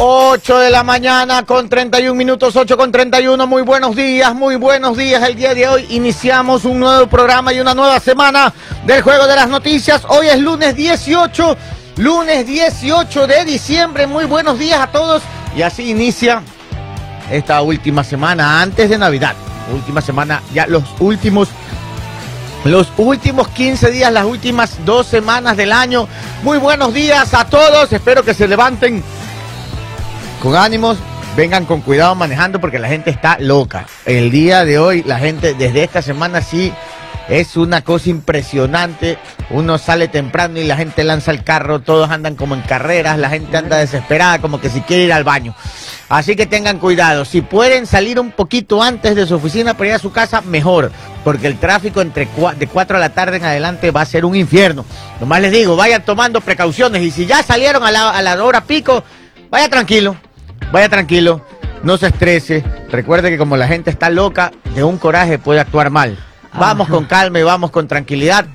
8 de la mañana con 31 minutos, 8 con 31. Muy buenos días, muy buenos días. El día de hoy iniciamos un nuevo programa y una nueva semana del Juego de las Noticias. Hoy es lunes 18, lunes 18 de diciembre. Muy buenos días a todos. Y así inicia esta última semana antes de Navidad. Última semana, ya los últimos los últimos 15 días, las últimas dos semanas del año. Muy buenos días a todos. Espero que se levanten con ánimos, vengan con cuidado manejando porque la gente está loca. El día de hoy, la gente desde esta semana sí es una cosa impresionante. Uno sale temprano y la gente lanza el carro, todos andan como en carreras, la gente anda desesperada como que si quiere ir al baño. Así que tengan cuidado. Si pueden salir un poquito antes de su oficina para ir a su casa, mejor. Porque el tráfico entre de 4 de la tarde en adelante va a ser un infierno. Nomás les digo, vayan tomando precauciones. Y si ya salieron a la, a la hora pico, vaya tranquilo Vaya tranquilo, no se estrese. Recuerde que como la gente está loca, de un coraje puede actuar mal. Vamos con calma y vamos con tranquilidad.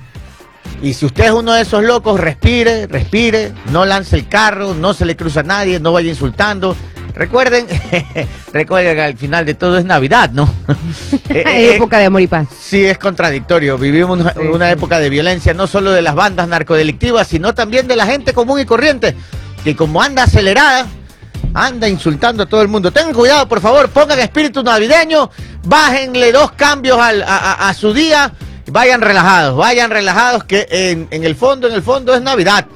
Y si usted es uno de esos locos, respire, respire, no lance el carro, no se le cruza a nadie, no vaya insultando. Recuerden, recuerden que al final de todo es Navidad, ¿no? Eh, eh, época de amor y paz. Sí, es contradictorio. Vivimos una, una época de violencia, no solo de las bandas narcodelictivas, sino también de la gente común y corriente, que como anda acelerada, anda insultando a todo el mundo. Tengan cuidado, por favor, pongan espíritu navideño, bájenle dos cambios a, su día, vayan relajados, vayan relajados, que en, en el fondo, en el fondo es Navidad.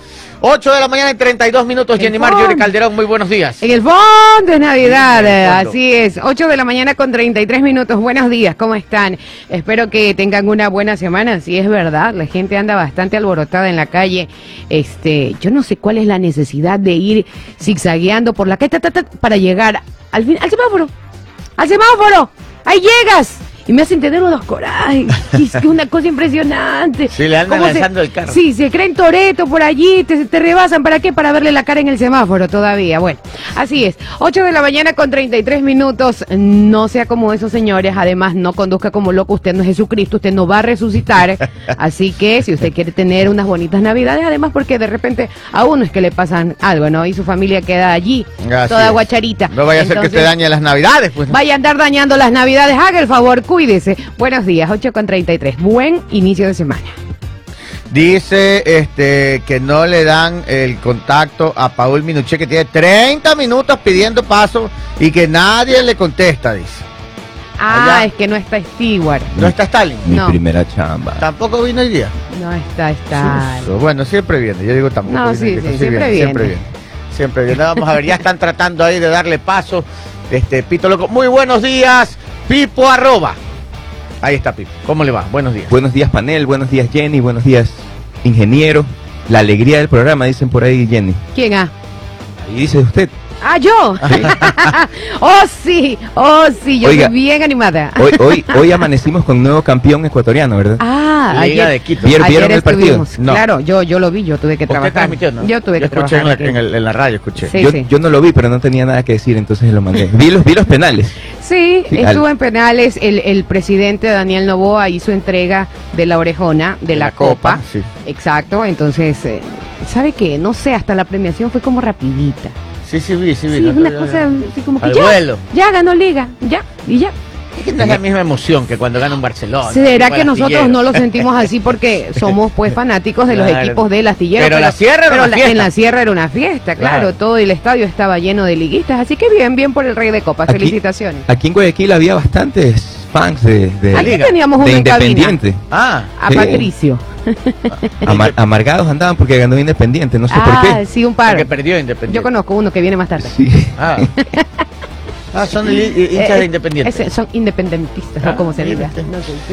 8 de la mañana y 32 minutos, Jenny Marjorie Calderón, muy buenos días. En el fondo es Navidad, así es. 8 de la mañana con 33 minutos, buenos días, ¿cómo están? Espero que tengan una buena semana, sí es verdad, la gente anda bastante alborotada en la calle. Este, yo no sé cuál es la necesidad de ir zigzagueando por la calle para llegar al fin, al semáforo, al semáforo, ahí llegas y me hacen tener unos corajes. Es que una cosa impresionante. Sí, le andan lanzando el carro. Sí, se creen toreto por allí, te, te rebasan. ¿Para qué? Para verle la cara en el semáforo todavía. Bueno, así es. 8 de la mañana con 33 minutos. No sea como esos señores. Además, no conduzca como loco. Usted no es Jesucristo. Usted no va a resucitar. Así que si usted quiere tener unas bonitas navidades, además porque de repente a uno es que le pasan algo, ¿no? Y su familia queda allí, toda guacharita. No vaya a ser que te dañe las navidades, pues. Vaya a andar dañando las navidades. Haga el favor, cuídese. Buenos días, 8 con 33. Buen inicio de semana. Dice este que no le dan el contacto a Paul Minuché, que tiene 30 minutos pidiendo paso y que nadie le contesta, dice. Ah, es que no está Stewart. ¿No está Stalin? Mi primera chamba. ¿Tampoco vino hoy día? No está Stalin. bueno, siempre viene. Yo digo tampoco. No, sí, sí, siempre, viene, siempre viene. Siempre viene. Vamos a ver, ya están tratando ahí de darle paso. Este, Pito Loco. Muy buenos días, Pipo Arroba. Ahí está, Pipo. ¿Cómo le va? Buenos días. Buenos días, panel. Buenos días, Jenny. Buenos días, ingeniero. La alegría del programa, dicen por ahí, Jenny. ¿Quién ha? Ahí dice usted. Ah, yo. oh, sí, oh, sí, yo estoy bien animada. hoy, hoy, hoy amanecimos con un nuevo campeón ecuatoriano, ¿verdad? Ah, Liga de Quito. ¿Vieron, el partido? No. Claro, yo, yo lo vi, yo tuve que trabajar. ¿no? Yo tuve que trabajar. En la, en, la radio escuché. yo, yo, no lo vi, pero no tenía nada que decir, entonces lo mandé. vi, los, vi los penales. Sí, estuvo en penales. El, el, presidente Daniel Novoa hizo entrega de la orejona, de, la, copa. sí. Exacto, entonces, eh, ¿sabe qué? No sé, hasta la premiación fue como rapidita. Sí, sí, vi, sí, vi. Sí, una cosa así como que ya, ya ganó Liga, ya, y ya. Es que no es la misma emoción que cuando gana un Barcelona. ¿Será que nosotros no lo sentimos así porque somos pues fanáticos de los equipos del astillero? Pero, la sierra era una fiesta. En la sierra era una fiesta, claro, Todo el estadio estaba lleno de liguistas. Así que bien, bien por el Rey de Copas. Felicitaciones. Aquí en Guayaquil había bastantes fans de, de, aquí teníamos de Independiente. Ah, a Patricio. amargados andaban porque ganó Independiente, no sé por qué. Ah, sí, un par. Porque perdió Independiente. Yo conozco uno que viene más tarde. Sí. Ah. Ah, son hinchas de Independiente. son independentistas, ¿no? Como se diga.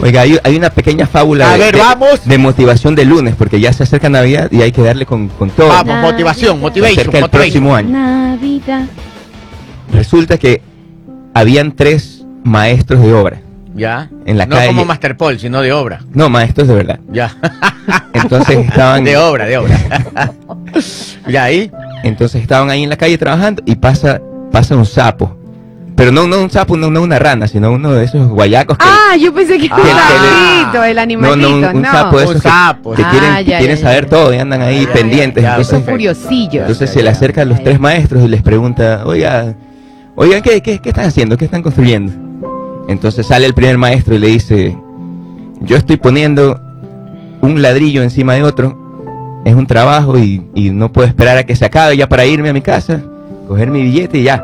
Oiga, hay, hay, una pequeña fábula de, vamos. de, motivación de lunes, porque ya se acerca Navidad y hay que darle con, con todo. Vamos, motivación, motivación. Acerca el próximo año. Navidad. Resulta que habían tres maestros de obra. Ya. En la no calle. como Master Paul, sino de obra. No, maestros de verdad. Ya. Entonces estaban. De obra, de obra. ¿Y ahí? Entonces estaban ahí en la calle trabajando y pasa, pasa un sapo pero no, no un sapo, no, no una rana, sino uno de esos guayacos que... Ah, yo pensé que era el Ah. el no, animalito, no, no. un, un sapo de esos que- sapo. que, Ah, quieren, ya, que ya, quieren ya, saber ya. todo y andan ahí ya, pendientes. Entonces, Son curiosillos. entonces se le ya. acerca a los Ya, tres ya. maestros y les pregunta, oiga, oigan, ¿qué, qué, qué están haciendo? ¿Qué están construyendo? Entonces sale el primer maestro y le dice, yo estoy poniendo un ladrillo encima de otro, es un trabajo y, y no puedo esperar a que se acabe ya para irme a mi casa, coger mi billete y ya,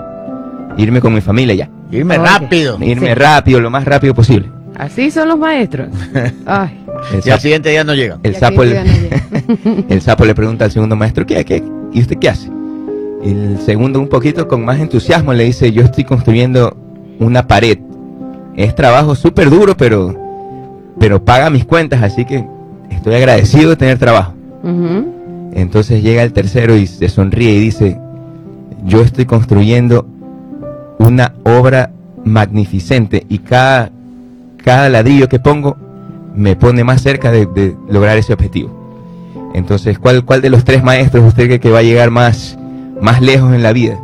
irme con mi familia ya, Irme rápido. irme Sí. rápido, lo más rápido posible. Así son los maestros. Ay, El Y al siguiente día no llegan. el sapo le, no llega. el sapo le pregunta al segundo maestro, ¿qué, qué? ¿Y usted qué hace? El segundo un poquito con más entusiasmo le dice, yo estoy construyendo una pared. Es trabajo súper duro, pero, pero paga mis cuentas, así que estoy agradecido de tener trabajo. Entonces llega el tercero y se sonríe y dice, yo estoy construyendo una obra magnificente y cada, cada ladrillo que pongo me pone más cerca de, de lograr ese objetivo. Entonces, ¿cuál, ¿cuál de los tres maestros usted cree que va a llegar más, más lejos en la vida?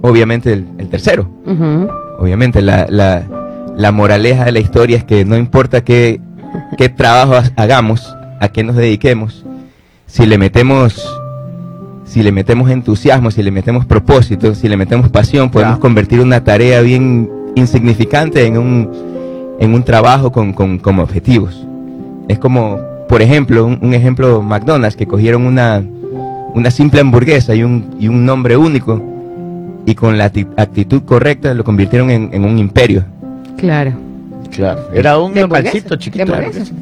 Obviamente el, el tercero. Obviamente la, la, la moraleja de la historia es que no importa qué, qué trabajo ha- hagamos, a qué nos dediquemos, si le metemos si le metemos entusiasmo, si le metemos propósito, si le metemos pasión, podemos Ya. convertir una tarea bien insignificante en un, en un trabajo con, con, con objetivos. Es como, por ejemplo, un, un ejemplo McDonald's, que cogieron una, una simple hamburguesa y un, y un nombre único, y con la actitud correcta lo convirtieron en, en un imperio. Claro. Claro. Era un localcito chiquito.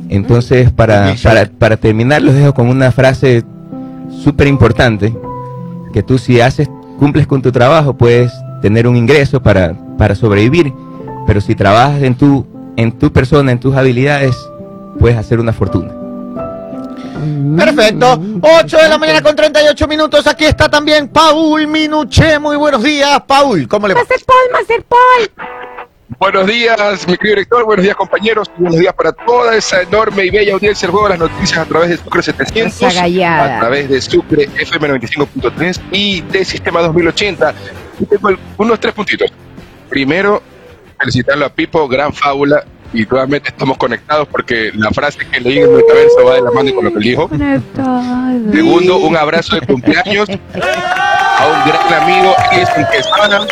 Entonces, para, para, para terminar, los dejo con una frase súper importante, que tú si haces, cumples con tu trabajo, puedes tener un ingreso para, para sobrevivir, pero si trabajas en tu, en tu persona, en tus habilidades, puedes hacer una fortuna. Perfecto. 8 de la mañana con 38 minutos. Aquí está también Paul Minuché. Muy buenos días, Paul. ¿Cómo le va? Master Paul, Master Paul. Buenos días, mi querido director, buenos días compañeros, buenos días para toda esa enorme y bella audiencia del juego de las noticias a través de Sucre 700, Esa gallada. a través de Sucre FM 95.3 y de Sistema 2080. Y tengo unos tres puntitos. Primero, felicitarlo a Pipo, gran fábula, y nuevamente estamos conectados porque la frase que leí en el metaverso va de la mano con lo que él dijo. Segundo, un abrazo de cumpleaños a un gran amigo, Edison Quesada,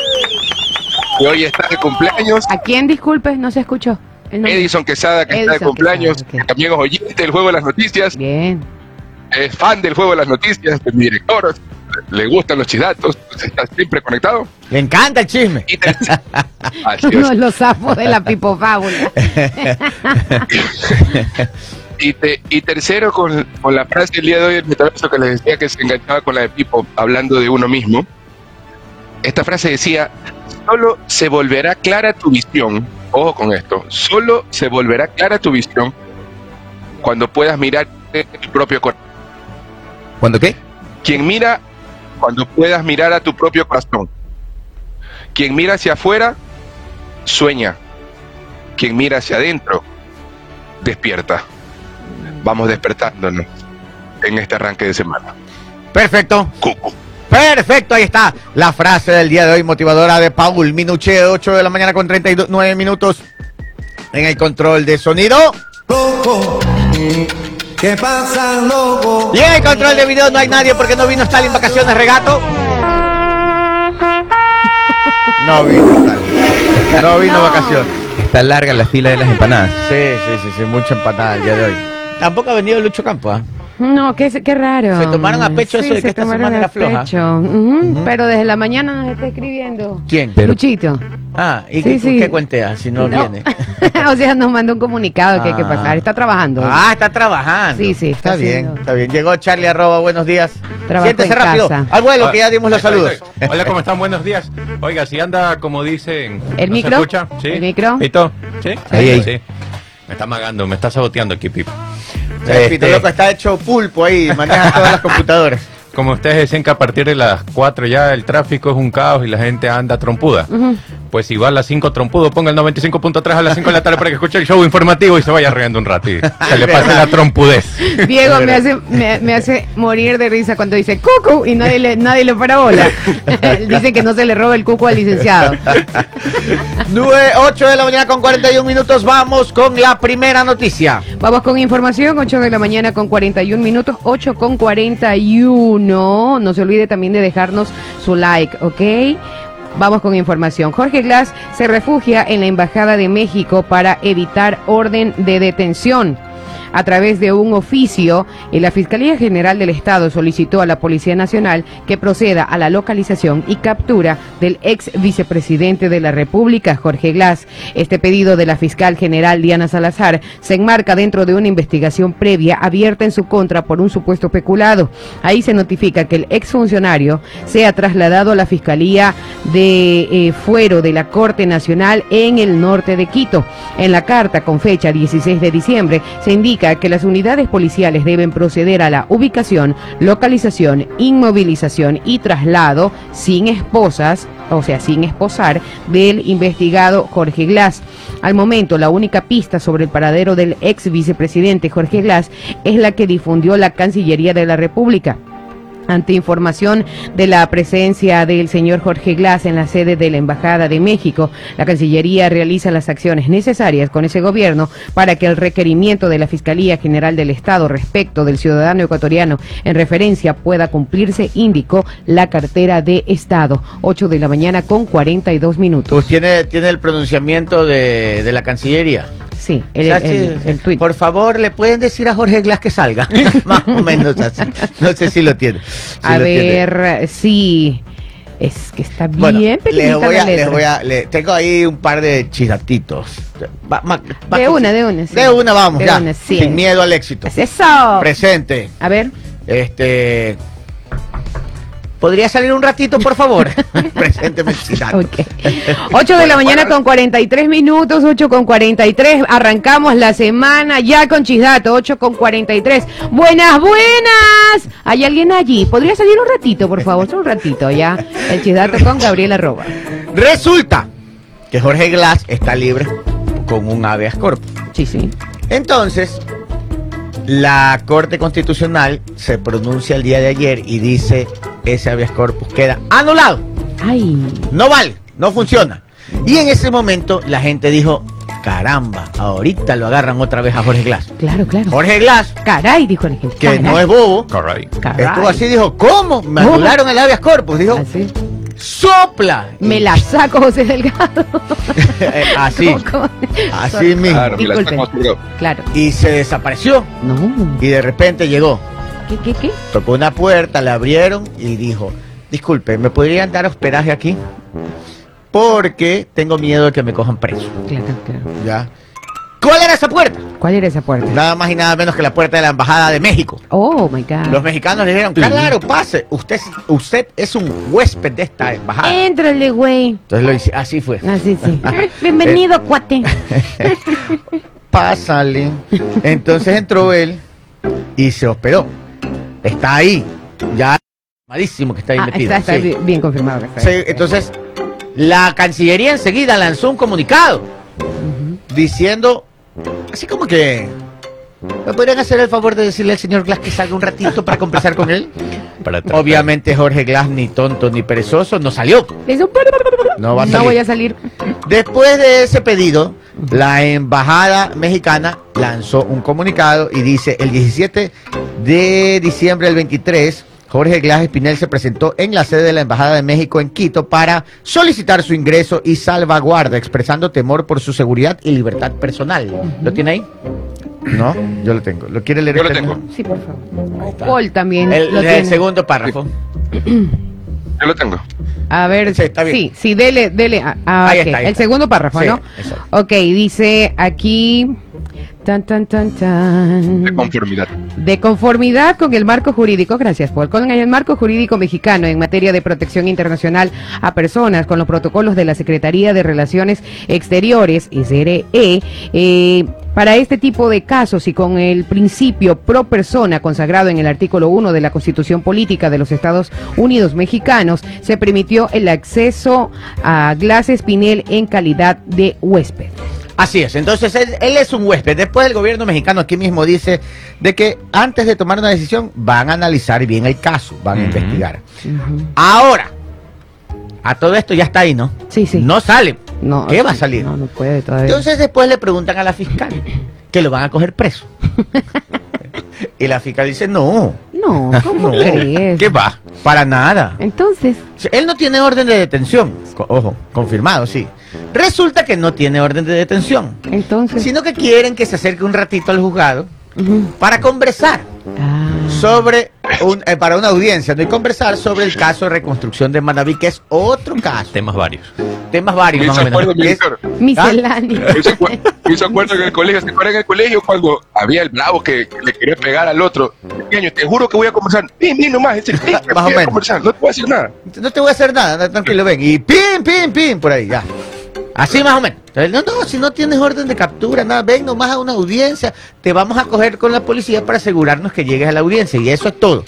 que hoy está de cumpleaños. ¿A quién, disculpe? No se escuchó. el nombre. Edison Quesada, que está de cumpleaños, Quesada, que ok. también es oyente del juego de las noticias, Bien. es fan del juego de las noticias, de mi director, le gustan los chidatos, está siempre conectado. Le encanta el chisme. Es. Todos los sapos de la pipofábula. Y, te- y tercero, con, con la frase del día de hoy, el metaverso que les decía que se enganchaba con la de Pipo, hablando de uno mismo. Esta frase decía, solo se volverá clara tu visión, ojo con esto, solo se volverá clara tu visión cuando puedas mirar tu propio corazón. ¿Cuándo qué? Quien mira, cuando puedas mirar a tu propio corazón. Quien mira hacia afuera, sueña. Quien mira hacia adentro, despierta. Vamos despertándonos en este arranque de semana. Perfecto. Cucu. Perfecto, ahí está la frase del día de hoy motivadora de Paul Minuché, 8 de la mañana con 39 minutos en el control de sonido. loco. ¿Qué pasa, loco? Y en el control de video no hay nadie porque no vino Stalin vacaciones regato. No vino Stalin. No vino No. vacaciones. Está larga la fila de las empanadas. Sí, sí, sí, sí, mucha empanada el día de hoy. Tampoco ha venido Lucho Campo, ¿ah? No, qué, qué raro. Se tomaron a pecho eso de se que esta semana a era floja. pecho. Ujú, Ujú. Pero desde la mañana nos está escribiendo. ¿Quién? Pero- Luchito. Ah, ¿y Sí, qué, sí. qué cuentea si no, No. viene? o sea, nos mandó un comunicado que hay que Ah. pasar. Está trabajando. Ah, está trabajando. Sí, sí, Está, está bien, haciendo- está bien. Llegó Charlie arroba, buenos días. Trabajo Siéntese en rápido. casa. Abuelo, que ya dimos los saludos. Hola, ¿cómo están? Buenos días. Oiga, si anda como dicen. ¿El ¿no micro? ¿Se escucha? ¿Sí? ¿El micro? ¿Pito? ¿Sí? Ahí, ahí. Sí. Me está magando, me está saboteando aquí, Pipo. El Pito Este, Loco está hecho pulpo ahí, maneja todas las computadoras. Como ustedes dicen que a partir de las 4 ya el tráfico es un caos y la gente anda trompuda. Pues si va a las 5 trompudo, ponga el 95.3 a las 5 de la tarde para que escuche el show informativo y se vaya riendo un rato y se le pase la trompudez. Diego me hace, me, me hace morir de risa cuando dice cucu y nadie le, nadie le para bola. dice que no se le roba el cucu al licenciado. 9, 8 de la mañana con 41 minutos. Vamos con la primera noticia. Vamos con información, 8 de la mañana con 41 minutos, 8 con 41. No se olvide también de dejarnos su like, ¿ok? Vamos con información. Jorge Glass se refugia en la Embajada de México para evitar orden de detención. A través de un oficio, eh, la Fiscalía General del Estado solicitó a la Policía Nacional que proceda a la localización y captura del ex vicepresidente de la República, Jorge Glass. Este pedido de la fiscal general Diana Salazar se enmarca dentro de una investigación previa abierta en su contra por un supuesto peculado. Ahí se notifica que el exfuncionario sea trasladado a la Fiscalía de eh, Fuero de la Corte Nacional en el norte de Quito. En la carta con fecha 16 de diciembre se indica que las unidades policiales deben proceder a la ubicación, localización, inmovilización y traslado sin esposas, o sea, sin esposar, del investigado Jorge Glass. Al momento, la única pista sobre el paradero del ex vicepresidente Jorge Glass es la que difundió la Cancillería de la República. Ante información de la presencia del señor Jorge Glass en la sede de la Embajada de México, la Cancillería realiza las acciones necesarias con ese gobierno para que el requerimiento de la Fiscalía General del Estado respecto del ciudadano ecuatoriano en referencia pueda cumplirse, indicó la cartera de Estado. 8 de la mañana con 42 minutos. Pues tiene, tiene el pronunciamiento de, de la Cancillería. Sí, O el, sea, el- el. Por favor, ¿le pueden decir a Jorge Glass que salga? Más o menos así. No sé si lo tiene. si A lo tiene. ver, sí. Es que está bien Bueno, les voy a, les voy a, le- tengo ahí un par de chisatitos. Va- va- De una, de una, sí. De una, vamos, De ya. una, sí. Sin miedo al éxito. Es eso. Presente. A ver. Este. ¿Podría salir un ratito, por favor? Presénteme el chisato. Ok. 8 de la mañana con 43 minutos, 8 con 43. Arrancamos la semana ya con Chisdato, 8 con 43. Buenas, buenas. ¿Hay alguien allí? ¿Podría salir un ratito, por favor? Solo un ratito, ya. El Chisdato con Gabriela Roba. Resulta que Jorge Glass está libre con un habeas corpus. Sí, sí. Entonces, la Corte Constitucional se pronuncia el día de ayer y dice ese habeas corpus queda anulado. Ay. No vale, no funciona. Y en ese momento la gente dijo, caramba, ahorita lo agarran otra vez a Jorge Glass. Claro, claro. Jorge Glass, Caray, dijo la gente. que Caray. no es bobo, Caray. Caray. estuvo así, dijo, ¿cómo? Me ¿Cómo? anularon el habeas corpus. Dijo, Así. sopla. Me la saco, José Delgado. Eh, así, ¿Cómo, cómo? así mismo. Claro, me la Claro. Y se desapareció. No. Y de repente llegó. ¿Qué, qué, qué? Tocó una puerta, la abrieron y dijo, disculpe, ¿me podrían dar hospedaje aquí? Porque tengo miedo de que me cojan preso. Claro, claro. ¿Ya? ¿Cuál era esa puerta? ¿Cuál era esa puerta? Nada más y nada menos que la puerta de la Embajada de México. Oh, my God. Los mexicanos le dijeron, claro, pase, usted, usted es un huésped de esta embajada. Éntrale, güey. Entonces lo hice, así fue. Así sí. Bienvenido, cuate. Pásale. Entonces entró él y se hospedó. Está ahí, ya malísimo que está ahí Ah, metido. está, está sí. bien- confirmado. que está Sí, entonces, la Cancillería enseguida lanzó un comunicado diciendo, así como que, ¿me podrían hacer el favor de decirle al señor Glass que salga un ratito para conversar con él? Para. Obviamente Jorge Glass, ni tonto ni perezoso, no salió. Le hizo- No va a No salir. voy a salir. Después de ese pedido, la embajada mexicana lanzó un comunicado y dice, el 17 de diciembre del 23, Jorge Glass Espinel se presentó en la sede de la Embajada de México en Quito para solicitar su ingreso y salvaguarda, expresando temor por su seguridad y libertad personal. ¿Lo tiene ahí? No, yo lo tengo. ¿Lo quiere leer? Yo lo tengo. Sí, por favor. Paul también El, lo el tiene. segundo párrafo. Yo lo tengo. A ver, Sí, está bien. sí, sí, dele, dele. ah, ah, Ahí está, ahí El está. segundo párrafo, Sí, ¿no? exacto. Ok, dice aquí. Tan, tan, tan, tan. De conformidad. De conformidad con el marco jurídico, gracias Paul, con el marco jurídico mexicano en materia de protección internacional a personas, con los protocolos de la Secretaría de Relaciones Exteriores, SRE, eh, Para este tipo de casos y con el principio pro persona consagrado en el artículo 1 de la Constitución Política de los Estados Unidos Mexicanos, se permitió el acceso a Glass Espinel en calidad de huésped. Así es, entonces él, él es un huésped. Después el gobierno mexicano aquí mismo dice de que antes de tomar una decisión van a analizar bien el caso, van a investigar. Ahora, a todo esto ya está ahí, ¿no? Sí, sí. No sale. No, ¿Qué va a salir? No, no puede todavía. Entonces después le preguntan a la fiscal que lo van a coger preso. y la fiscal dice, no, no, ¿cómo no, crees? ¿qué va? Para nada. Entonces, Él no tiene orden de detención. Ojo, confirmado, sí. Resulta que no tiene orden de detención, entonces. sino que quieren que se acerque un ratito al juzgado para conversar Ah. Sobre, un- eh, para una audiencia, ¿no? y conversar sobre el caso de reconstrucción de Manaví, que es otro caso. Temas varios. Temas varios, más o menos. acuerdo. Misceláneo. En el colegio, ¿se acuerdan en el colegio cuando había el bravo que, que le quería pegar al otro? Pequeño, te juro que voy a conversar. Ven, ven nomás, ven, Más o menos. conversar, no te voy a decir nada. No te voy a hacer nada, tranquilo, ven. Y pim, pim, pim, por ahí, ya. Así más o menos. No, no, si no tienes orden de captura, nada, ven nomás a una audiencia, te vamos a coger con la policía para asegurarnos que llegues a la audiencia. Y eso es todo.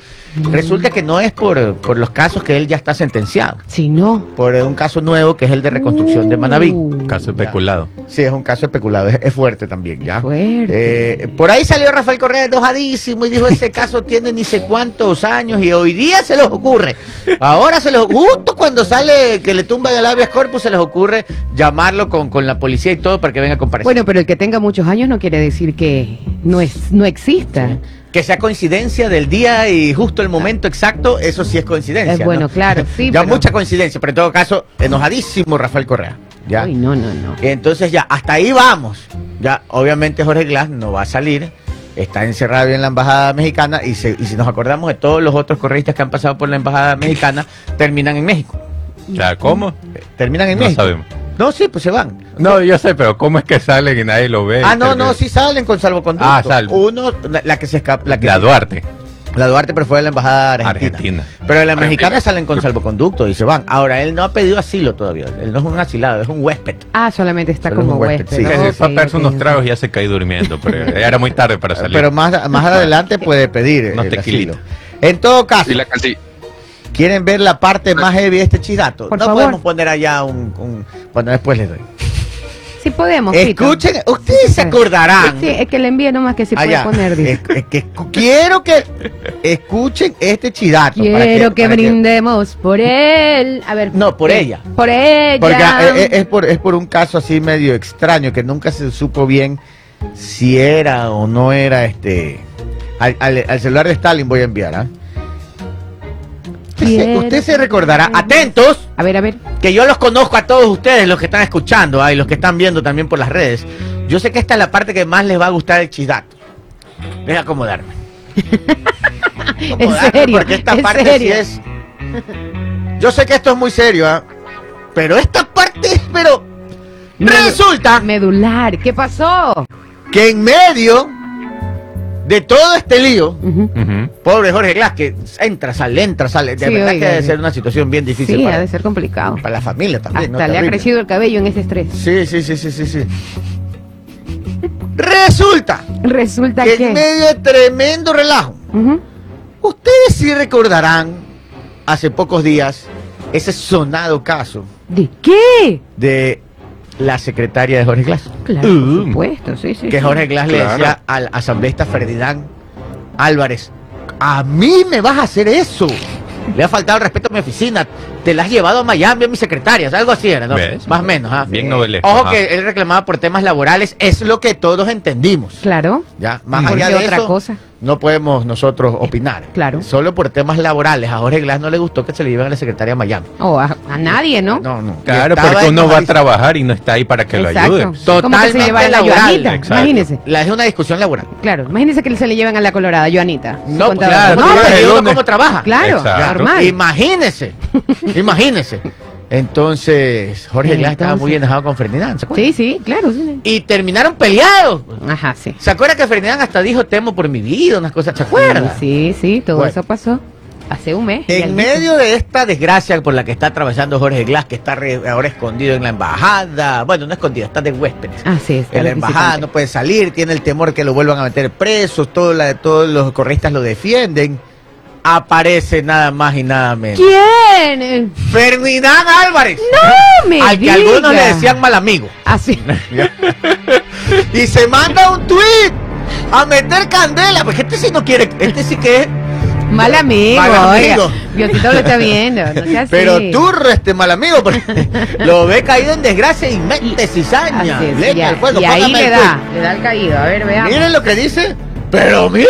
Resulta que no es por, por los casos que él ya está sentenciado, Si no. por un caso nuevo que es el de reconstrucción de Manaví. Uh, Caso especulado. Sí, es un caso especulado, es, es fuerte también, ¿ya? Fuerte. Eh, por ahí salió Rafael Correa enojadísimo y dijo, ese caso tiene ni sé cuántos años y hoy día se les ocurre. Ahora se les justo cuando sale que le tumban el habeas corpus, se les ocurre llamarlo con, con la policía y todo para que venga a comparecer. Bueno, pero el que tenga muchos años no quiere decir que no es no exista. Que sea coincidencia del día y justo el momento exacto, eso sí es coincidencia. Es bueno, ¿no? claro, sí, ya pero- mucha coincidencia, pero en todo caso, enojadísimo Rafael Correa. ¿ya? Uy, no, no, no. Entonces ya, hasta ahí vamos. Ya, obviamente Jorge Glass no va a salir. Está encerrado en la embajada mexicana y, se- y si nos acordamos de todos los otros correístas que han pasado por la embajada mexicana, terminan en México. O sea, ¿cómo? Terminan en No México. sabemos. No, sí, pues se van. No, yo sé, pero ¿cómo es que salen y nadie lo ve? Ah, no, no, sí salen con salvoconducto. Ah, salvo. Uno, la, la que se escapa, la que La Duarte. la Duarte, pero fue de la embajada argentina. Argentina. Pero de la Argentina. mexicana salen con salvoconducto y se van. Ahora, él no ha pedido asilo todavía. Él no es un asilado, es un huésped. Ah, solamente está Solo como un huésped, huésped. sí. A pegarse ok, unos tragos y ya se caí durmiendo, pero ya era muy tarde para salir. Pero más, más adelante puede pedir Unos el asilo. En todo caso, Y la canti- ¿quieren ver la parte más heavy de este chidato? Por no favor. podemos poner allá un, un- Bueno, después les doy. Sí podemos, Fito. Escuchen, ustedes se acordarán. Sí, es que le envíe nomás que se puede allá. poner. dice. Es- es que quiero que escuchen este chidato. para Quiero que, para brindemos por él. A ver. No, por ¿qué? ella. Por ella. Porque ah, es, es por, es por un caso así medio extraño que nunca se supo bien si era o no era este. Al, al- al celular de Stalin voy a enviar, ¿ah? Se- usted se recordará, atentos, A ver, a ver. que yo los conozco a todos ustedes, los que están escuchando ah, y los que están viendo también por las redes. Yo sé que esta es la parte que más les va a gustar el chidato. Deja acomodarme. En Acomodarme, serio. Porque esta en parte serio. sí es. Yo sé que esto es muy serio, ¿ah? Pero esta parte es, pero. Medu- Resulta Medular. ¿Qué pasó? que en medio de todo este lío, pobre Jorge Glass, que entra, sale, entra, sale, de Sí, verdad oiga, que debe ser una situación bien difícil Sí, ha para, de ser complicado. para la familia también. ¿no? Hasta le ha crecido el cabello en ese estrés. Sí, sí, sí, sí, sí, sí. Resulta Resulta que que. en medio de tremendo relajo, ustedes sí recordarán hace pocos días ese sonado caso ¿De qué? de la secretaria de Jorge Glass. Claro, Uh. por supuesto, sí, sí. que. Jorge Glass le Claro. decía al asambleísta Ferdinand Álvarez, a mí me vas a hacer eso. Le ha faltado el respeto a mi oficina. Te la has llevado a Miami a mi secretaria. Algo así era, ¿no? ¿Ves? Más o menos. ¿ah? Bien novelesco, Ojo ajá. que él reclamaba por temas laborales. Es lo que todos entendimos. Claro. Ya, más ¿Por allá de otra eso, cosa? No podemos nosotros opinar. Claro. Solo por temas laborales. A Jorge Glass no le gustó que se le lleven a la secretaria a Miami. O a, a nadie, ¿no? No, no. Claro, porque uno va a trabajar y no está ahí para que lo Exacto. ayude. ¿Cómo que se Totalmente lleva a la laboral. Imagínese. La es una discusión laboral. Claro, imagínese que se le llevan a la colorada, Joanita. No, claro, no, uno lunes. cómo trabaja. Claro, Exacto. normal. Imagínese, imagínese. Entonces, Jorge Glass estaba muy enojado con Ferdinand, ¿se acuerda? Sí, sí, claro. sí. Y terminaron peleados. Ajá, sí. ¿Se acuerda que Ferdinand hasta dijo temo por mi vida, unas cosas? ¿Se acuerda? Sí, sí, todo Bueno. eso pasó. Hace un mes. En medio de esta desgracia por la que está atravesando Jorge Glass, que está re- ahora escondido en la embajada, bueno, no escondido, está de huéspedes. Así es. En la embajada visitante. no puede salir, tiene el temor que lo vuelvan a meter preso, todo la- todos los correístas lo defienden. Aparece nada más y nada menos. ¿Quién? Ferdinand Álvarez, No me al que algunos le diga. decían mal amigo. Así. Y se manda un tweet a meter candela, porque este sí no quiere, este sí que es, Mal amigo. Mal amigo. Oiga, Diosito lo está viendo. No sea así. pero turro este mal amigo, lo ve caído en desgracia y mete cizaña, es, leña y, a- al fuego. y ahí Póngame le da, le da el caído. A ver, veamos. Miren lo que dice, pero mire,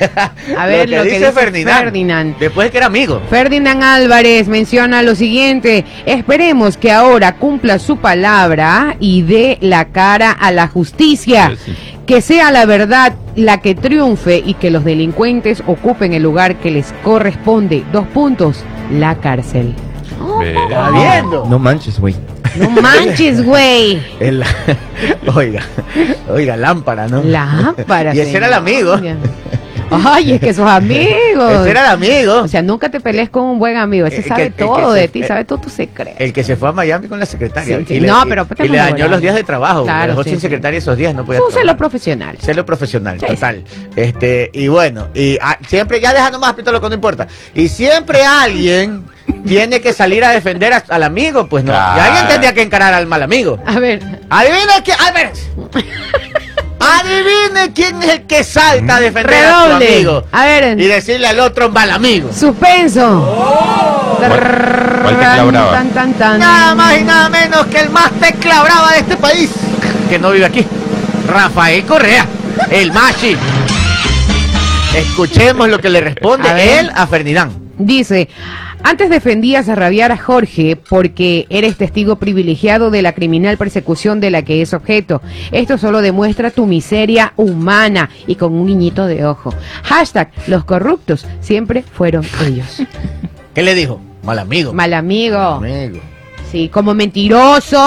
A ver, lo que dice Ferdinand, Ferdinand. después de que era amigo. Ferdinand Álvarez menciona lo siguiente, esperemos que ahora cumpla su palabra y dé la cara a la justicia, Sí, sí. que sea la verdad la que triunfe y que los delincuentes ocupen el lugar que les corresponde. Dos puntos, la cárcel. ¿Está viendo? No manches, güey. No manches, güey. El- oiga, oiga, lámpara, ¿no? Lámpara. Y ese era el amigo. Ay, es que sos amigos. Ese era el amigo. O sea, nunca te pelees con un buen amigo. Ese Eh, sabe que- eh, todo de se- ti, sabe todos tus secretos. El que se fue a Miami con la secretaria. Sí, sí. Y le, No, y- pero y, estamos le dañó los días de trabajo. Claro, dejó sí, sin secretaria esos días, no podía Tú sé trabajar. lo profesional. Celo profesional, total. Este, y bueno, y ah, siempre, ya deja nomás pito lo que no importa. Y siempre alguien tiene que salir a defender a- al amigo, pues no. Claro. Y alguien tendría que encarar al mal amigo. A ver, Adivina quién. A ver. Adivine quién es el que salta a defender a su redoble. amigo. A ver, Y decirle al otro mal amigo. suspenso. ¿Cuál tecla brava? Tan, tan, tan. Nada más y nada menos que el más tecla brava de este país. Que no vive aquí. Rafael Correa, el machi. Escuchemos lo que le responde A él a Ferdinand. Dice, antes defendías a rabiar a Jorge porque eres testigo privilegiado de la criminal persecución de la que es objeto. Esto solo demuestra tu miseria humana y con un guiñito de ojo. Hashtag, los corruptos siempre fueron ellos. ¿Qué le dijo? Mal amigo. Mal amigo. amigo. Sí, como mentiroso.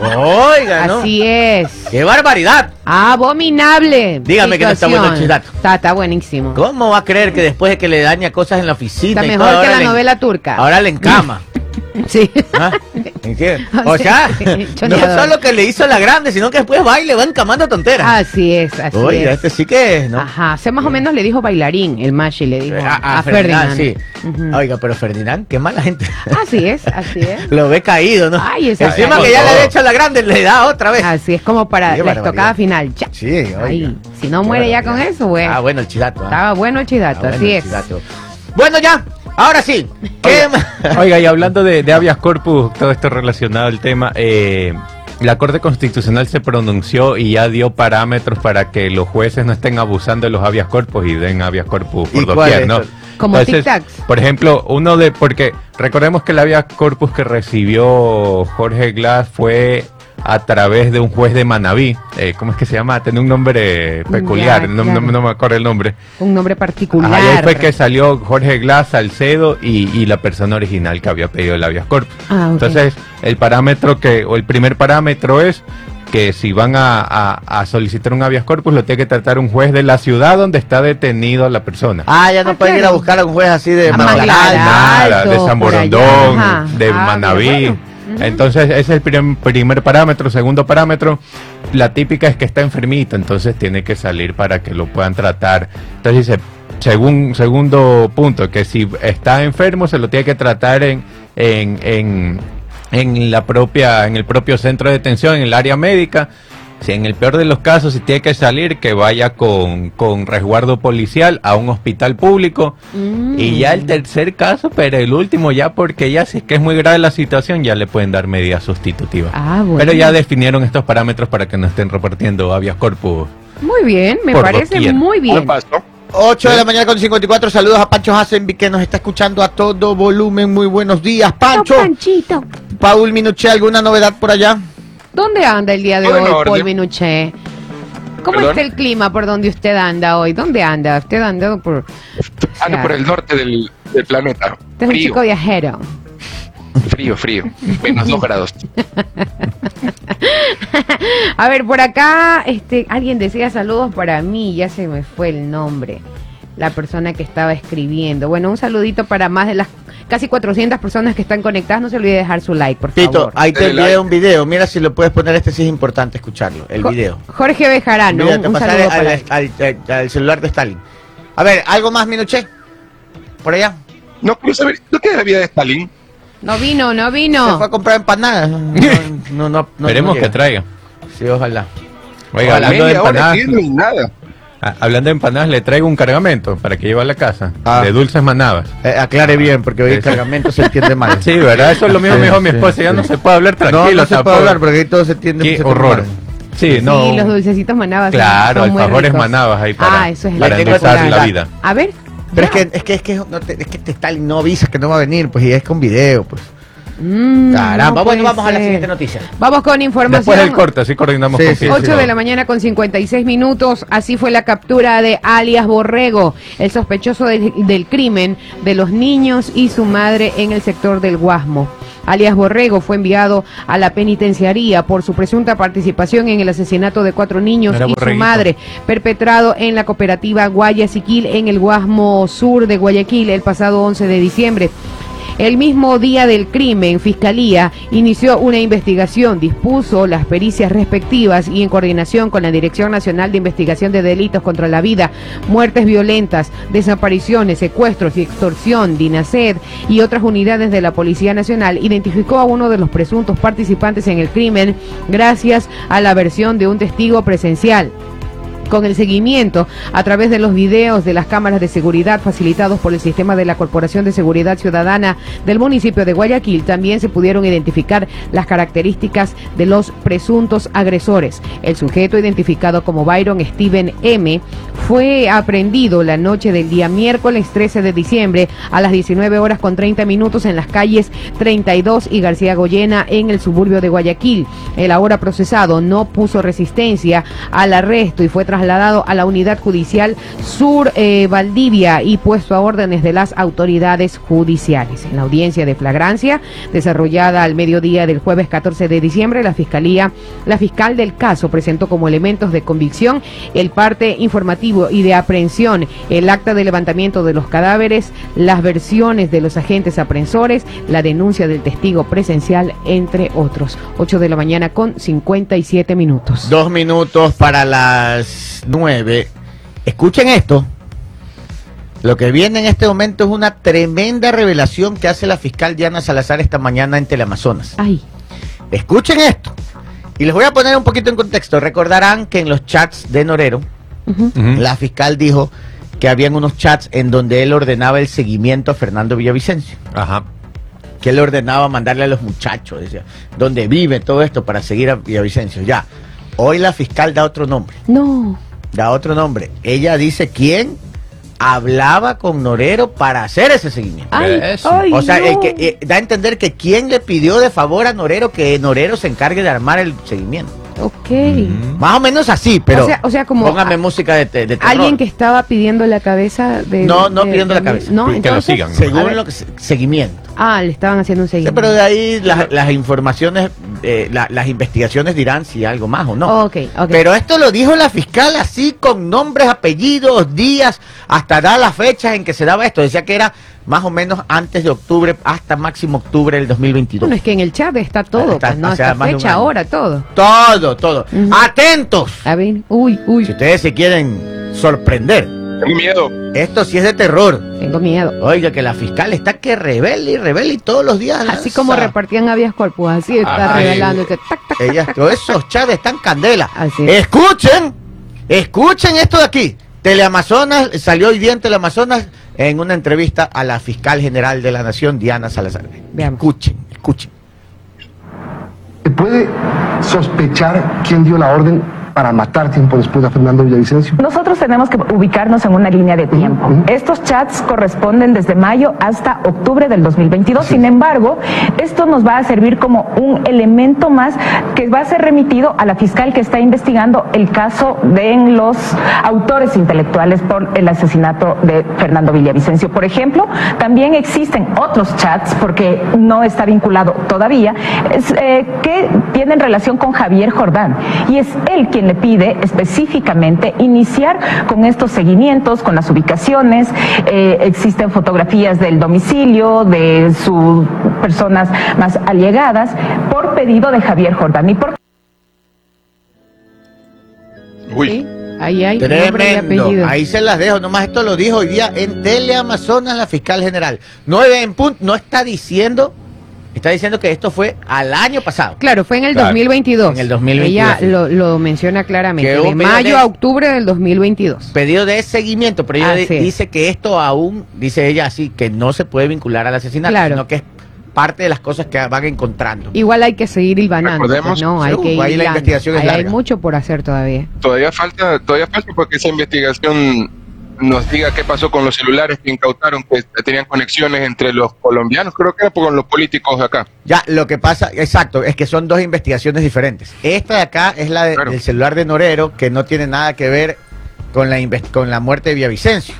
Oiga, ¿no? Así es. ¡Qué barbaridad! Abominable. Dígame que no está bueno el chidato. Está, está buenísimo. ¿Cómo va a creer que después de que le daña cosas en la oficina Está y mejor todo, que la le- novela turca. Ahora le encama? Sí. ¿Ah? ¿Entiendes? O sea, no solo que le hizo la grande, sino que después va y le va encamando tonteras. Así es, así Oiga, es. este sí que es, ¿no? Ajá, se más o menos le dijo bailarín, el Mashi le dijo A, a, a Ferdinand, Ferdinand. sí. Oiga, pero Ferdinand, qué mala gente. Así es, así es. Lo ve caído, ¿no? Ay, esa- Encima que ya le había hecho la grande, le da otra vez. Así es como para Qué la barbaridad. estocada final. Ya. Sí, oiga. Si no muere ya con eso, güey. Ah, bueno, el chidato. ¿ah? Estaba bueno el chidato, Ah, bueno, así el es. chidato. Bueno, ya, ahora sí. ¿Qué más? Oiga, y hablando de, de habeas corpus, todo esto relacionado al tema, eh, la Corte Constitucional se pronunció y ya dio parámetros para que los jueces no estén abusando de los habeas corpus y den habeas corpus por ¿Y cuál doquier? ¿no? Como Entonces, tic-tacs. Por ejemplo, uno de, porque recordemos que el habeas corpus que recibió Jorge Glass fue a través de un juez de Manabí, eh, ¿cómo es que se llama? Tiene un nombre peculiar, Ya, no, claro. no- no me acuerdo el nombre. Un nombre particular. Ajá, y ahí fue que salió Jorge Glass, Salcedo y, y la persona original que había pedido el habeas corpus. Ah. Entonces, el parámetro que, o el primer parámetro es que si van a, a- a solicitar un habeas corpus, lo tiene que tratar un juez de la ciudad donde está detenido la persona. Ah, ya no Ah, pueden ir a buscar a un juez así de A Manglaray. Manglaray. Nada, de San Borondón, de Ah, Manaví. bueno. Entonces, ese es el prim- primer parámetro. Segundo parámetro, la típica es que está enfermita, entonces tiene que salir para que lo puedan tratar. Entonces dice, según, segundo punto, que si está enfermo se lo tiene que tratar en, en, en, en la propia, en el propio centro de detención, en el área médica. Si en el peor de los casos, si tiene que salir, que vaya con, con resguardo policial a un hospital público. Mm. Y ya el tercer caso, pero el último ya porque ya si es que es muy grave la situación, ya le pueden dar medidas sustitutivas. Ah, bueno. Pero ya definieron estos parámetros para que no estén repartiendo habeas corpus. Muy bien, me parece doquier. muy bien. ¿Qué pasó? 8 de la mañana con 54. Saludos a Pancho Hasenby que nos está escuchando a todo volumen. Muy buenos días, Pancho. Panchito. Paul Minuché, ¿alguna novedad por allá? ¿Dónde anda el día de Todo en hoy, orden. Paul Minuché? ¿Cómo ¿Perdón? está el clima por donde usted anda hoy? ¿Dónde anda? Usted anda por... Ando por el norte del, del planeta. Usted es un Frío, chico viajero. frío, frío. Menos dos grados. A ver, por acá, este, alguien decía saludos para mí, ya se me fue el nombre. La persona que estaba escribiendo. Bueno, un saludito para más de las casi 400 personas que están conectadas. No se olvide dejar su like, por Pito, favor. ahí te envié like. un video. Mira si lo puedes poner. Este sí es importante escucharlo. El Jo- video. Jorge Bejarano, Mira, un, te un pasaré saludo al, para él. al- al- al celular de Stalin. A ver, ¿algo más, Minuché? ¿Por allá? No quiero saber, ¿no qué es la vida de Stalin? No vino, no Se vino. fue a comprar empanadas. No, no, no, no, no Esperemos que traiga. Sí, ojalá. Oiga, Ojalá. hablando de empanadas, nada. A- hablando de empanadas, le traigo un cargamento para que lleve a la casa Ah. de dulces manabas. Eh, aclare bien, porque hoy el Sí. cargamento se entiende mal. Sí, ¿verdad? Eso es lo mismo Sí, me dijo mi sí, esposa. Ya sí. no se puede hablar tranquilo. no, no se puede hablar, porque ahí todo se entiende. Qué se horror. Sí, no. Sí, los dulcecitos manabas. Claro, alfajores manabas ahí para, Ah, eso es para la- endulzar la- la vida. A ver. Pero es que, es que, es que, no te- es que este Stalin no avisa que no va a venir, pues, y es con video, pues. Mm, Caramba, no bueno, vamos a la siguiente noticia. Vamos con información. Después del corte, así coordinamos Sí, con sí, Pito. 8 de la mañana con 56 minutos, así fue la captura de alias Borrego, el sospechoso del, del crimen de los niños y su madre en el sector del Guasmo. Alias Borrego fue enviado a la penitenciaría por su presunta participación en el asesinato de cuatro niños Era y su madre, perpetrado en la cooperativa Guayaquiil en el Guasmo Sur de Guayaquil el pasado 11 de diciembre. El mismo día del crimen, Fiscalía inició una investigación, dispuso las pericias respectivas y en coordinación con la Dirección Nacional de Investigación de Delitos contra la Vida, Muertes Violentas, Desapariciones, Secuestros y Extorsión, DINASED y otras unidades de la Policía Nacional, identificó a uno de los presuntos participantes en el crimen gracias a la versión de un testigo presencial con el seguimiento a través de los videos de las cámaras de seguridad facilitados por el sistema de la Corporación de Seguridad Ciudadana del municipio de Guayaquil, también se pudieron identificar las características de los presuntos agresores. El sujeto identificado como Byron Steven M fue aprendido la noche del día miércoles 13 de diciembre a las 19 horas con 30 minutos en las calles 32 y García Goyena en el suburbio de Guayaquil. El ahora procesado no puso resistencia al arresto y fue trasladado a la unidad judicial Sur eh, Valdivia y puesto a órdenes de las autoridades judiciales. En la audiencia de flagrancia desarrollada al mediodía del jueves 14 de diciembre, la fiscalía, la fiscal del caso presentó como elementos de convicción el parte informativo y de aprehensión, el acta de levantamiento de los cadáveres, las versiones de los agentes aprensores, la denuncia del testigo presencial, entre otros. 8 de la mañana con 57 minutos. Dos minutos para las nueve. Escuchen esto. Lo que viene en este momento es una tremenda revelación que hace la fiscal Diana Salazar esta mañana en Teleamazonas. Ay, Escuchen esto. Y les voy a poner un poquito en contexto. Recordarán que en los chats de Norero, la fiscal dijo que habían unos chats en donde él ordenaba el seguimiento a Fernando Villavicencio. Ajá. que él le ordenaba mandarle a los muchachos, decía, donde vive todo esto para seguir a Villavicencio. Ya, hoy la fiscal da otro nombre, no. da otro nombre. Ella dice quién hablaba con Norero para hacer ese seguimiento. Ay, Eso. ay, o sea, no. el que, eh, da a entender que quién le pidió de favor a Norero que Norero se encargue de armar el seguimiento. Ok. Mm. Más o menos así, pero O sea- o sea, como póngame a- música de, de, de terror. Alguien que estaba pidiendo la cabeza de. No, no de- pidiendo la de- cabeza. No, Que lo entonces- sigan, ¿no? A según ver. lo que se- seguimiento. Ah, le estaban haciendo un Sí, seguimiento. pero de ahí las, las informaciones, eh, la- las investigaciones dirán si algo más o no. Ok, ok. Pero esto lo dijo la fiscal así con nombres, apellidos, días, hasta da las fechas en que se daba esto. Decía que era más o menos antes de octubre hasta máximo octubre del 2022. Bueno, es que en el chat está todo, Está- pues, ¿no? un fecha, ahora, todo. Todo, todo. Atentos. A ver, uy, uy, Si ustedes se quieren sorprender, Tengo miedo. esto sí es de terror. tengo miedo. Oiga, que la fiscal está que revela y revela y todos los días. Así como repartían habeas corpus, así está Ay. revelando. que tac, tac, Ellas, todos esos chats están candela. Así. Escuchen, escuchen esto de aquí. Teleamazonas, salió hoy día en Teleamazonas en una entrevista a la fiscal general de la Nación, Diana Salazar. Veamos. Escuchen, escuchen. ¿Se puede sospechar quién dio la orden para matar tiempo después a Fernando Villavicencio? Nosotros tenemos que ubicarnos en una línea de tiempo. Estos chats corresponden desde mayo hasta octubre del 2022. Sin embargo, esto nos va a servir como un elemento más que va a ser remitido a la fiscal que está investigando el caso de los autores intelectuales por el asesinato de Fernando Villavicencio. Por ejemplo, también existen otros chats, porque no está vinculado todavía, es, eh, que tienen relación con Javier Jordán. Y es él quien quien le pide específicamente iniciar con estos seguimientos, con las ubicaciones. Eh, existen fotografías del domicilio, de sus personas más allegadas, por pedido de Javier Jordán. Y por Uy, ¿Sí? Ahí hay Tremendo. apellido. Ahí se las dejo. Nomás esto lo dijo hoy día en Teleamazonas la fiscal general. Nueve en punto. No está diciendo, está diciendo que esto fue al año pasado. Claro, fue en el Claro. 2022. En el 2022, Ella sí. lo, lo menciona claramente. Que De mayo de- a octubre del 2022. Pedido de seguimiento, pero ella dice que esto aún, dice ella así, que no se puede vincular al asesinato, Claro. sino que es parte de las cosas que van encontrando. Igual hay que seguir hilvanando. Recordemos- ¿no? Hay que ir la investigación es hay mucho por hacer todavía. todavía falta, todavía falta porque esa investigación nos diga qué pasó con los celulares que incautaron, que tenían conexiones entre los colombianos, creo que era con los políticos de acá. Ya, lo que pasa, exacto, es que son dos investigaciones diferentes. Esta de acá es la de- Claro. del celular de Norero, que no tiene nada que ver con la, con la muerte de Villavicencio.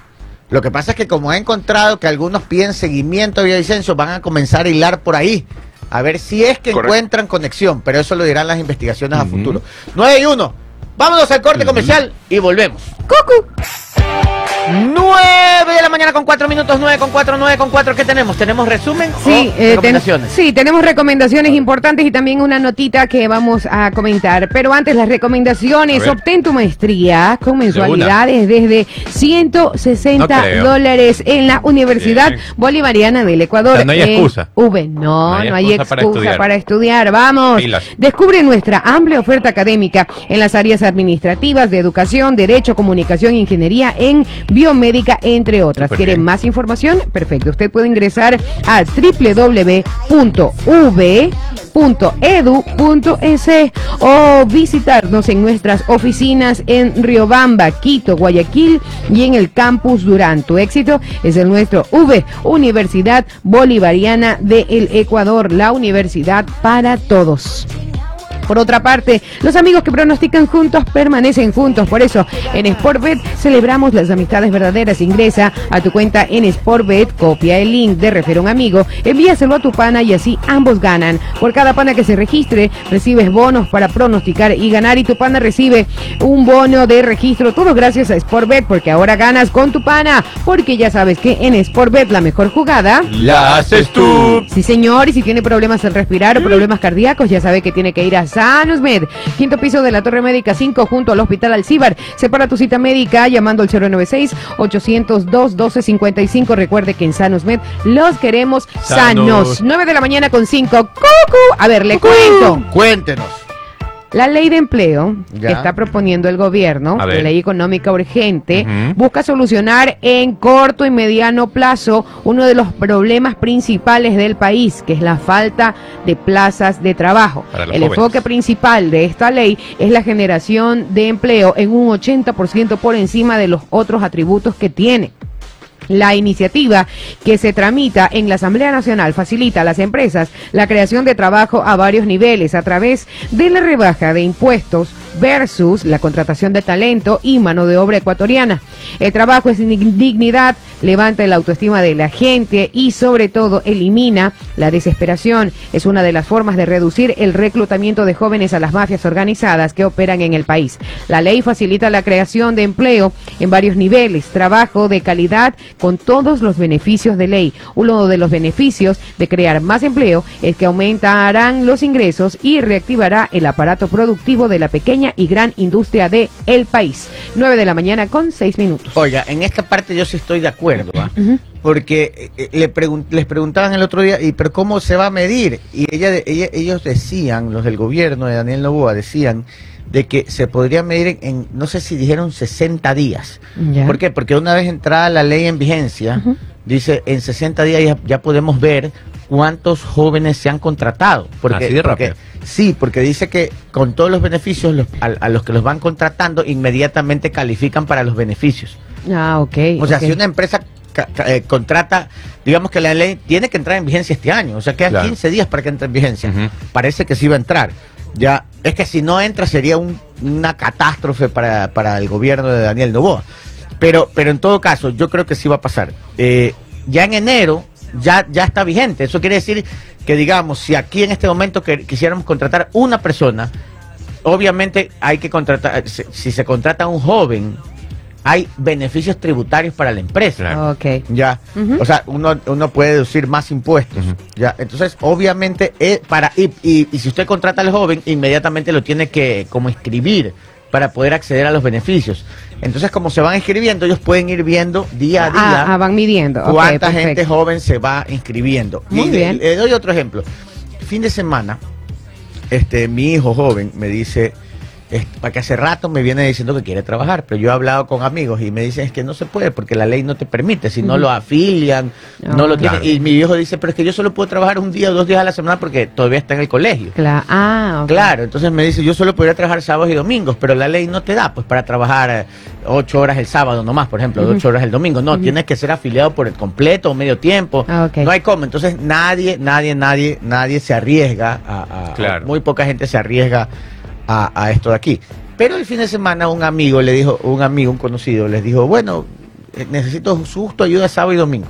Lo que pasa es que como he encontrado que algunos piden seguimiento a Villavicencio, van a comenzar a hilar por ahí. A ver si es que Correcto. encuentran conexión, pero eso lo dirán las investigaciones a futuro. 9 y 1. Vámonos al corte comercial y volvemos. ¡Cucu! 9 de la mañana con 4 minutos, 9 con 4, 9 con 4. ¿Qué tenemos? ¿Tenemos resumen Sí, o eh, ten- recomendaciones? sí, tenemos recomendaciones importantes y también una notita que vamos a comentar. Pero antes las recomendaciones, obtén tu maestría con mensualidades desde 160 No dólares en la Universidad Bien. Bolivariana del Ecuador. O sea, no hay en excusa. V, no, no hay, excusa, para, para estudiar. Vamos, Pilas. descubre nuestra amplia oferta académica en las áreas administrativas de educación, derecho, comunicación, ingeniería, en biomédica, entre otras. Súper ¿Quiere bien. más información? Perfecto. Usted puede ingresar a www.v.edu.es o visitarnos en nuestras oficinas en Riobamba, Quito, Guayaquil y en el campus Durán. Tu éxito es el nuestro V, Universidad Bolivariana del Ecuador, la universidad para todos. Por otra parte, los amigos que pronostican juntos permanecen juntos. Por eso, en Sportbet celebramos las amistades verdaderas. Ingresa a tu cuenta en Sportbet, copia el link de refiero a un amigo, envíaselo a tu pana y así ambos ganan. Por cada pana que se registre, recibes bonos para pronosticar y ganar. Y tu pana recibe un bono de registro. Todo gracias a Sportbet, porque ahora ganas con tu pana. Porque ya sabes que en Sportbet la mejor jugada. La haces tú. Sí, señor, y si tiene problemas al respirar o problemas cardíacos, ya sabe que tiene que ir a Sanusmed, quinto piso de la Torre Médica 5, junto al Hospital Alcíbar. Separa tu cita médica llamando al 096-802-1255. Recuerde que en Sanusmed los queremos sanos. Sanos. 9 de la mañana con 5. ¡Cucu! A ver, le cuento. Cuéntenos. La ley de empleo Ya. que está proponiendo el gobierno, la ley económica urgente, busca solucionar en corto y mediano plazo uno de los problemas principales del país, que es la falta de plazas de trabajo. El jóvenes. enfoque principal de esta ley es la generación de empleo en un 80% por encima de los otros atributos que tiene. La iniciativa que se tramita en la Asamblea Nacional facilita a las empresas la creación de trabajo a varios niveles a través de la rebaja de impuestos versus la contratación de talento y mano de obra ecuatoriana. El trabajo es dig- dignidad, levanta la autoestima de la gente y sobre todo elimina la desesperación. Es una de las formas de reducir el reclutamiento de jóvenes a las mafias organizadas que operan en el país. La ley facilita la creación de empleo en varios niveles, trabajo de calidad con todos los beneficios de ley. Uno de los beneficios de crear más empleo es que aumentarán los ingresos y reactivará el aparato productivo de la pequeña y gran industria de el país. 9 de la mañana con 6 minutos. Oiga, en esta parte yo sí estoy de acuerdo, ¿ah? porque eh, le pregun- les preguntaban el otro día, ¿y pero cómo se va a medir? Y ella, ella- ellos decían, los del gobierno de Daniel Novoa, decían de que se podría medir en, en, no sé si dijeron 60 días. Ya. ¿Por qué? Porque una vez entrada la ley en vigencia, dice, en 60 días ya, ya podemos ver cuántos jóvenes se han contratado. Porque, Así de porque- rápido. Sí, porque dice que con todos los beneficios los- a, a los que los van contratando, inmediatamente califican para los beneficios. Ah, ok. O sea, si una empresa eh, contrata, digamos que la ley tiene que entrar en vigencia este año, o sea, quedan Claro. 15 días para que entre en vigencia. Parece que sí va a entrar. Ya, es que si no entra sería un- una catástrofe para, para el gobierno de Daniel Novoa. Pero, pero en todo caso, yo creo que sí va a pasar. Eh, ya en enero ya, ya está vigente. Eso quiere decir que, digamos, si aquí en este momento que, quisiéramos contratar una persona, obviamente hay que contratar, si si se contrata a un joven, hay beneficios tributarios para la empresa. Claro. Ok. Ya, o sea, uno, uno puede deducir más impuestos. Ya, entonces, obviamente, eh, para y, y- y si usted contrata al joven, inmediatamente lo tiene que como inscribir para poder acceder a los beneficios. Entonces, como se van inscribiendo, ellos pueden ir viendo día a día Ah, ah, van midiendo. Cuánta gente joven se va inscribiendo. Muy Y le- bien. Le, doy otro ejemplo. Fin de semana, este, mi hijo joven me dice, para que hace rato me viene diciendo que quiere trabajar, pero yo he hablado con amigos y me dicen es que no se puede porque la ley no te permite, si no lo afilian, no lo tiene. Claro. Y mi viejo dice, pero es que yo solo puedo trabajar un día o dos días a la semana porque todavía está en el colegio. Cla- ah. Claro, entonces me dice, yo solo podría trabajar sábados y domingos, pero la ley no te da, pues para trabajar eh, ocho horas el sábado nomás, por ejemplo, Ujú. ocho horas el domingo. No, tienes que ser afiliado por el completo o medio tiempo. Ah. No hay cómo. Entonces nadie, nadie, nadie, nadie se arriesga a, a- Claro. muy poca gente se arriesga a, a esto de aquí. Pero el fin de semana un amigo le dijo, un amigo, un conocido, les dijo, bueno, eh, necesito justo ayuda sábado y domingo.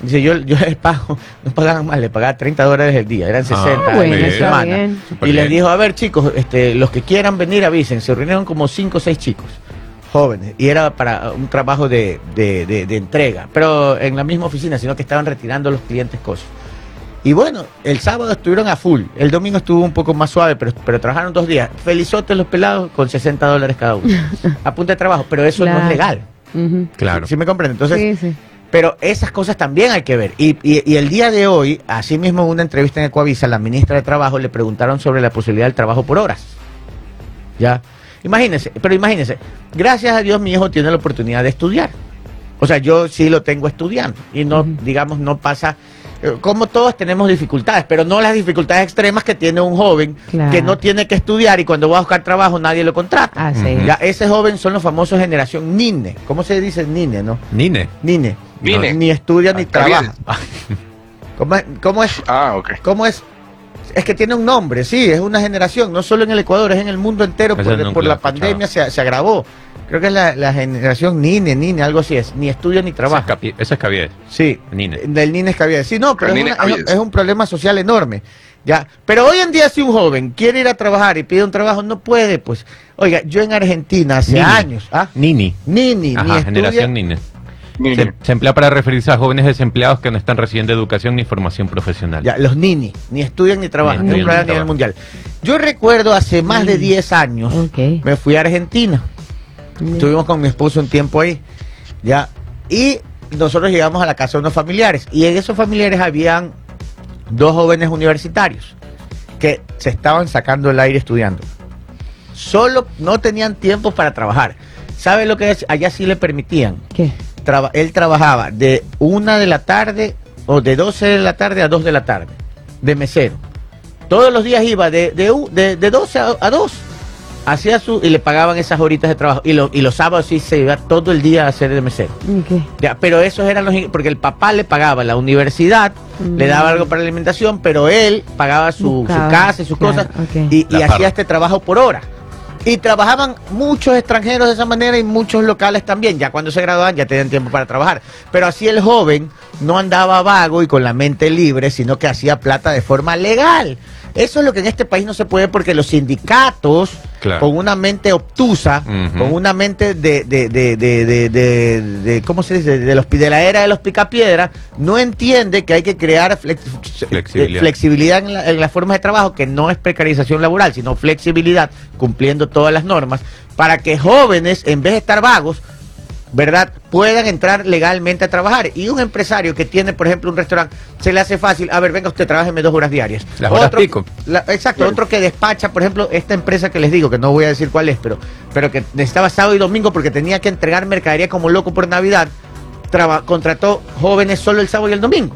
Dice, yo, yo les pago, no pagaban más, le pagaba 30 dólares el día, eran 60 Ah, bueno, en semana. bien. Y les dijo, a ver chicos, este, los que quieran venir avisen. Se reunieron como 5 o 6 chicos jóvenes y era para un trabajo de, de- de- de entrega, pero en la misma oficina, sino que estaban retirando a los clientes cosas. Y bueno, el sábado estuvieron a full, el domingo estuvo un poco más suave, pero, pero trabajaron dos días. Felizotes los pelados con 60 dólares cada uno. a punta de trabajo, pero eso no es legal. Claro. ¿Sí me comprende? Entonces, sí, sí. pero esas cosas también hay que ver. Y, y- y el día de hoy, así mismo en una entrevista en Ecuavisa, la ministra de Trabajo le preguntaron sobre la posibilidad del trabajo por horas. ¿Ya? Imagínense, pero imagínense, gracias a Dios mi hijo tiene la oportunidad de estudiar. O sea, yo sí lo tengo estudiando y no, digamos, no pasa... eh, Como todos tenemos dificultades, pero no las dificultades extremas que tiene un joven Claro. que no tiene que estudiar y cuando va a buscar trabajo nadie lo contrata. Ah, sí. Ya, ese joven son los famosos generación NINE. ¿Cómo se dice NINE, no? Nine. Nine. Nine. Ni estudia ni Ah, trabaja. ¿Cómo es, ¿Cómo es? Ah, ok. ¿Cómo es? Es que tiene un nombre, sí, es una generación, no solo en el Ecuador, es en el mundo entero, por, la pandemia se, se agravó. Creo que es la, la generación Nine, Nine, algo así es, ni estudia ni es. Capi- Ese es Cavier. Sí, Nine. del Nine es Caviar. Sí, no, pero es, una- es- es un problema social enorme. Ya, pero hoy en día si un joven quiere ir a trabajar y pide un trabajo, no puede, pues. Oiga, yo en Argentina hace Nini. años, ¿ah? Nini. Nini, ni Ajá, estudia, generación Nine. Ni- Se, se emplea para referirse a jóvenes desempleados que no están recibiendo educación ni formación profesional. Ya, los nini, ni estudian ni trabajan, Ni es un estudian problema a ni nivel mundial. Yo recuerdo hace más de 10 años, Ok. me fui a Argentina, estuvimos con mi esposo un tiempo ahí, ya, y nosotros llegamos a la casa de unos familiares, y en esos familiares habían dos jóvenes universitarios que se estaban sacando el aire estudiando. Solo no tenían tiempo para trabajar. ¿Sabe lo que es? Allá sí le permitían ¿Qué? Traba- él trabajaba de una de la tarde o de 12 de la tarde a 2 de la tarde, de mesero. Todos los días iba de, de, u- de, de 12 a, a 2. Hacía su, y le pagaban esas horitas de trabajo. Y, lo- y los sábados sí se iba todo el día a hacer de mesero. Ya, pero esos eran los... Porque el papá le pagaba la universidad, le daba algo para la alimentación, pero él pagaba su, casa y sus claro, cosas. Y, hacía este trabajo por hora. Y trabajaban muchos extranjeros de esa manera y muchos locales también. Ya cuando se graduaban ya tenían tiempo para trabajar. Pero así el joven no andaba vago y con la mente libre, sino que hacía plata de forma legal. Eso es lo que en este país no se puede porque los sindicatos, Claro. con una mente obtusa, con una mente de, de, de, de, de, de- de- ¿cómo se dice? De, los, de la era de los picapiedras, no entiende que hay que crear flex- Flexibilidad. flexibilidad en, la- en las formas de trabajo, que no es precarización laboral, sino flexibilidad, cumpliendo todas las normas, para que jóvenes, en vez de estar vagos, ¿verdad? Puedan entrar legalmente a trabajar. Y un empresario que tiene, por ejemplo, un restaurante, se le hace fácil, a ver, venga usted, trabájeme dos horas diarias. Las horas pico. la- exacto, otro que despacha, por ejemplo, esta empresa que les digo, que no voy a decir cuál es, pero, pero que necesitaba sábado y domingo porque tenía que entregar mercadería como loco por Navidad, traba- contrató jóvenes solo el sábado y el domingo.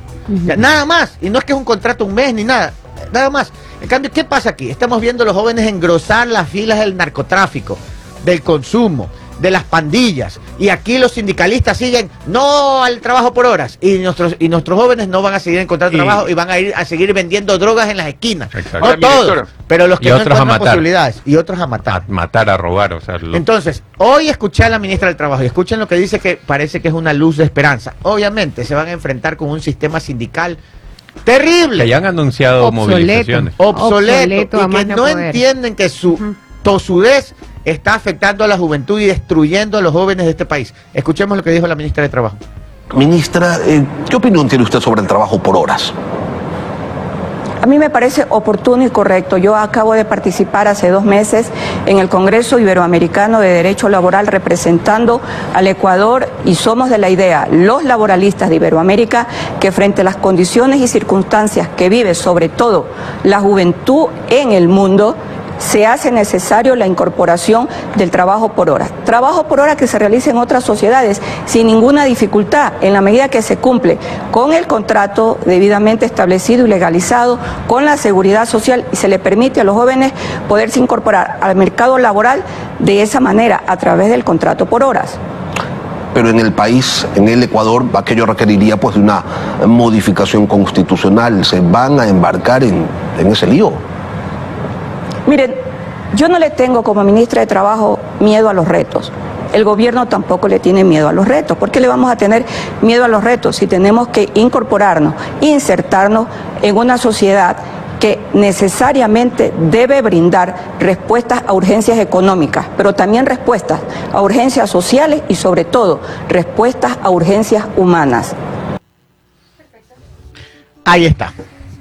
Nada más. Y no es que es un contrato un mes ni nada. Nada más. En cambio, ¿qué pasa aquí? Estamos viendo a los jóvenes engrosar las filas del narcotráfico, del consumo, de las pandillas. Y aquí los sindicalistas siguen no al trabajo por horas. Y nuestros, y nuestros jóvenes no van a seguir encontrando trabajo y van a ir a seguir vendiendo drogas en las esquinas. Exacto. No todos, director. pero los que no otros a encuentran matar. posibilidades. Y otros a matar. A matar, a robar, o sea, lo- Entonces, hoy escuché a la ministra del Trabajo y escuchen lo que dice que parece que es una luz de esperanza. Obviamente se van a enfrentar con un sistema sindical terrible, que ya han anunciado Obsoleto. movilizaciones. obsoleto, y que no no poder. entienden que su tosudez está afectando a la juventud y destruyendo a los jóvenes de este país. Escuchemos lo que dijo la ministra de Trabajo. Ministra, eh, ¿qué opinión tiene usted sobre el trabajo por horas? A mí me parece oportuno y correcto. Yo acabo de participar hace dos meses en el Congreso Iberoamericano de Derecho Laboral representando al Ecuador y somos de la idea, los laboralistas de Iberoamérica, que frente a las condiciones y circunstancias que vive sobre todo la juventud en el mundo, se hace necesario la incorporación del trabajo por hora. Trabajo por hora que se realiza en otras sociedades sin ninguna dificultad, en la medida que se cumple con el contrato debidamente establecido y legalizado, con la seguridad social y se le permite a los jóvenes poderse incorporar al mercado laboral de esa manera, a través del contrato por horas pero en el país, en el Ecuador, aquello requeriría pues de una modificación constitucional. ¿Se van a embarcar en, en ese lío? Miren, yo no le tengo como ministra de Trabajo miedo a los retos. El gobierno tampoco le tiene miedo a los retos. ¿Por qué le vamos a tener miedo a los retos si tenemos que incorporarnos, insertarnos en una sociedad que necesariamente debe brindar respuestas a urgencias económicas, pero también respuestas a urgencias sociales y sobre todo respuestas a urgencias humanas? Ahí está.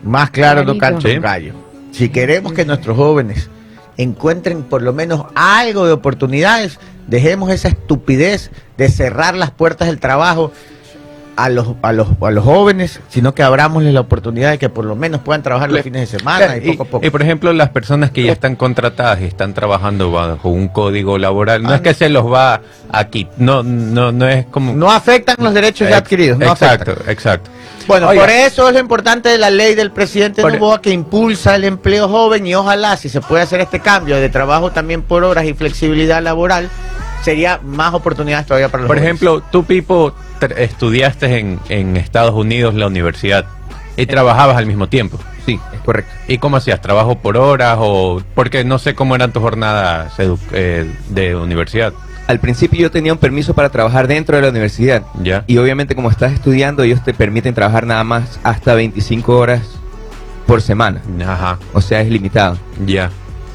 Más claro un gallo. Si queremos que nuestros jóvenes encuentren por lo menos algo de oportunidades, dejemos esa estupidez de cerrar las puertas del trabajo a los, a los, a los jóvenes, sino que abramosles la oportunidad de que por lo menos puedan trabajar los Le- fines de semana Claro, y poco a poco. y, por ejemplo, las personas que ya están contratadas y están trabajando bajo un código laboral, no Ah, es que se los va aquí, no, no, no es como... no afectan los derechos ya adquiridos. No exacto, afectan. exacto. Bueno, Oiga, por eso es lo importante de la ley del presidente Por- Novoa que impulsa el empleo joven y ojalá si se puede hacer este cambio de trabajo también por horas y flexibilidad laboral, sería más oportunidades todavía para los Por jóvenes. ejemplo, tú, Pipo, estudiaste en, en Estados Unidos la universidad y trabajabas al mismo tiempo. Sí, es correcto. ¿Y cómo hacías? ¿Trabajo por horas o...? Porque no sé cómo eran tus jornadas eh, de universidad. Al principio yo tenía un permiso para trabajar dentro de la universidad. Ya. Y obviamente como estás estudiando, ellos te permiten trabajar nada más hasta 25 horas por semana. Ajá, O sea, es limitado. ya.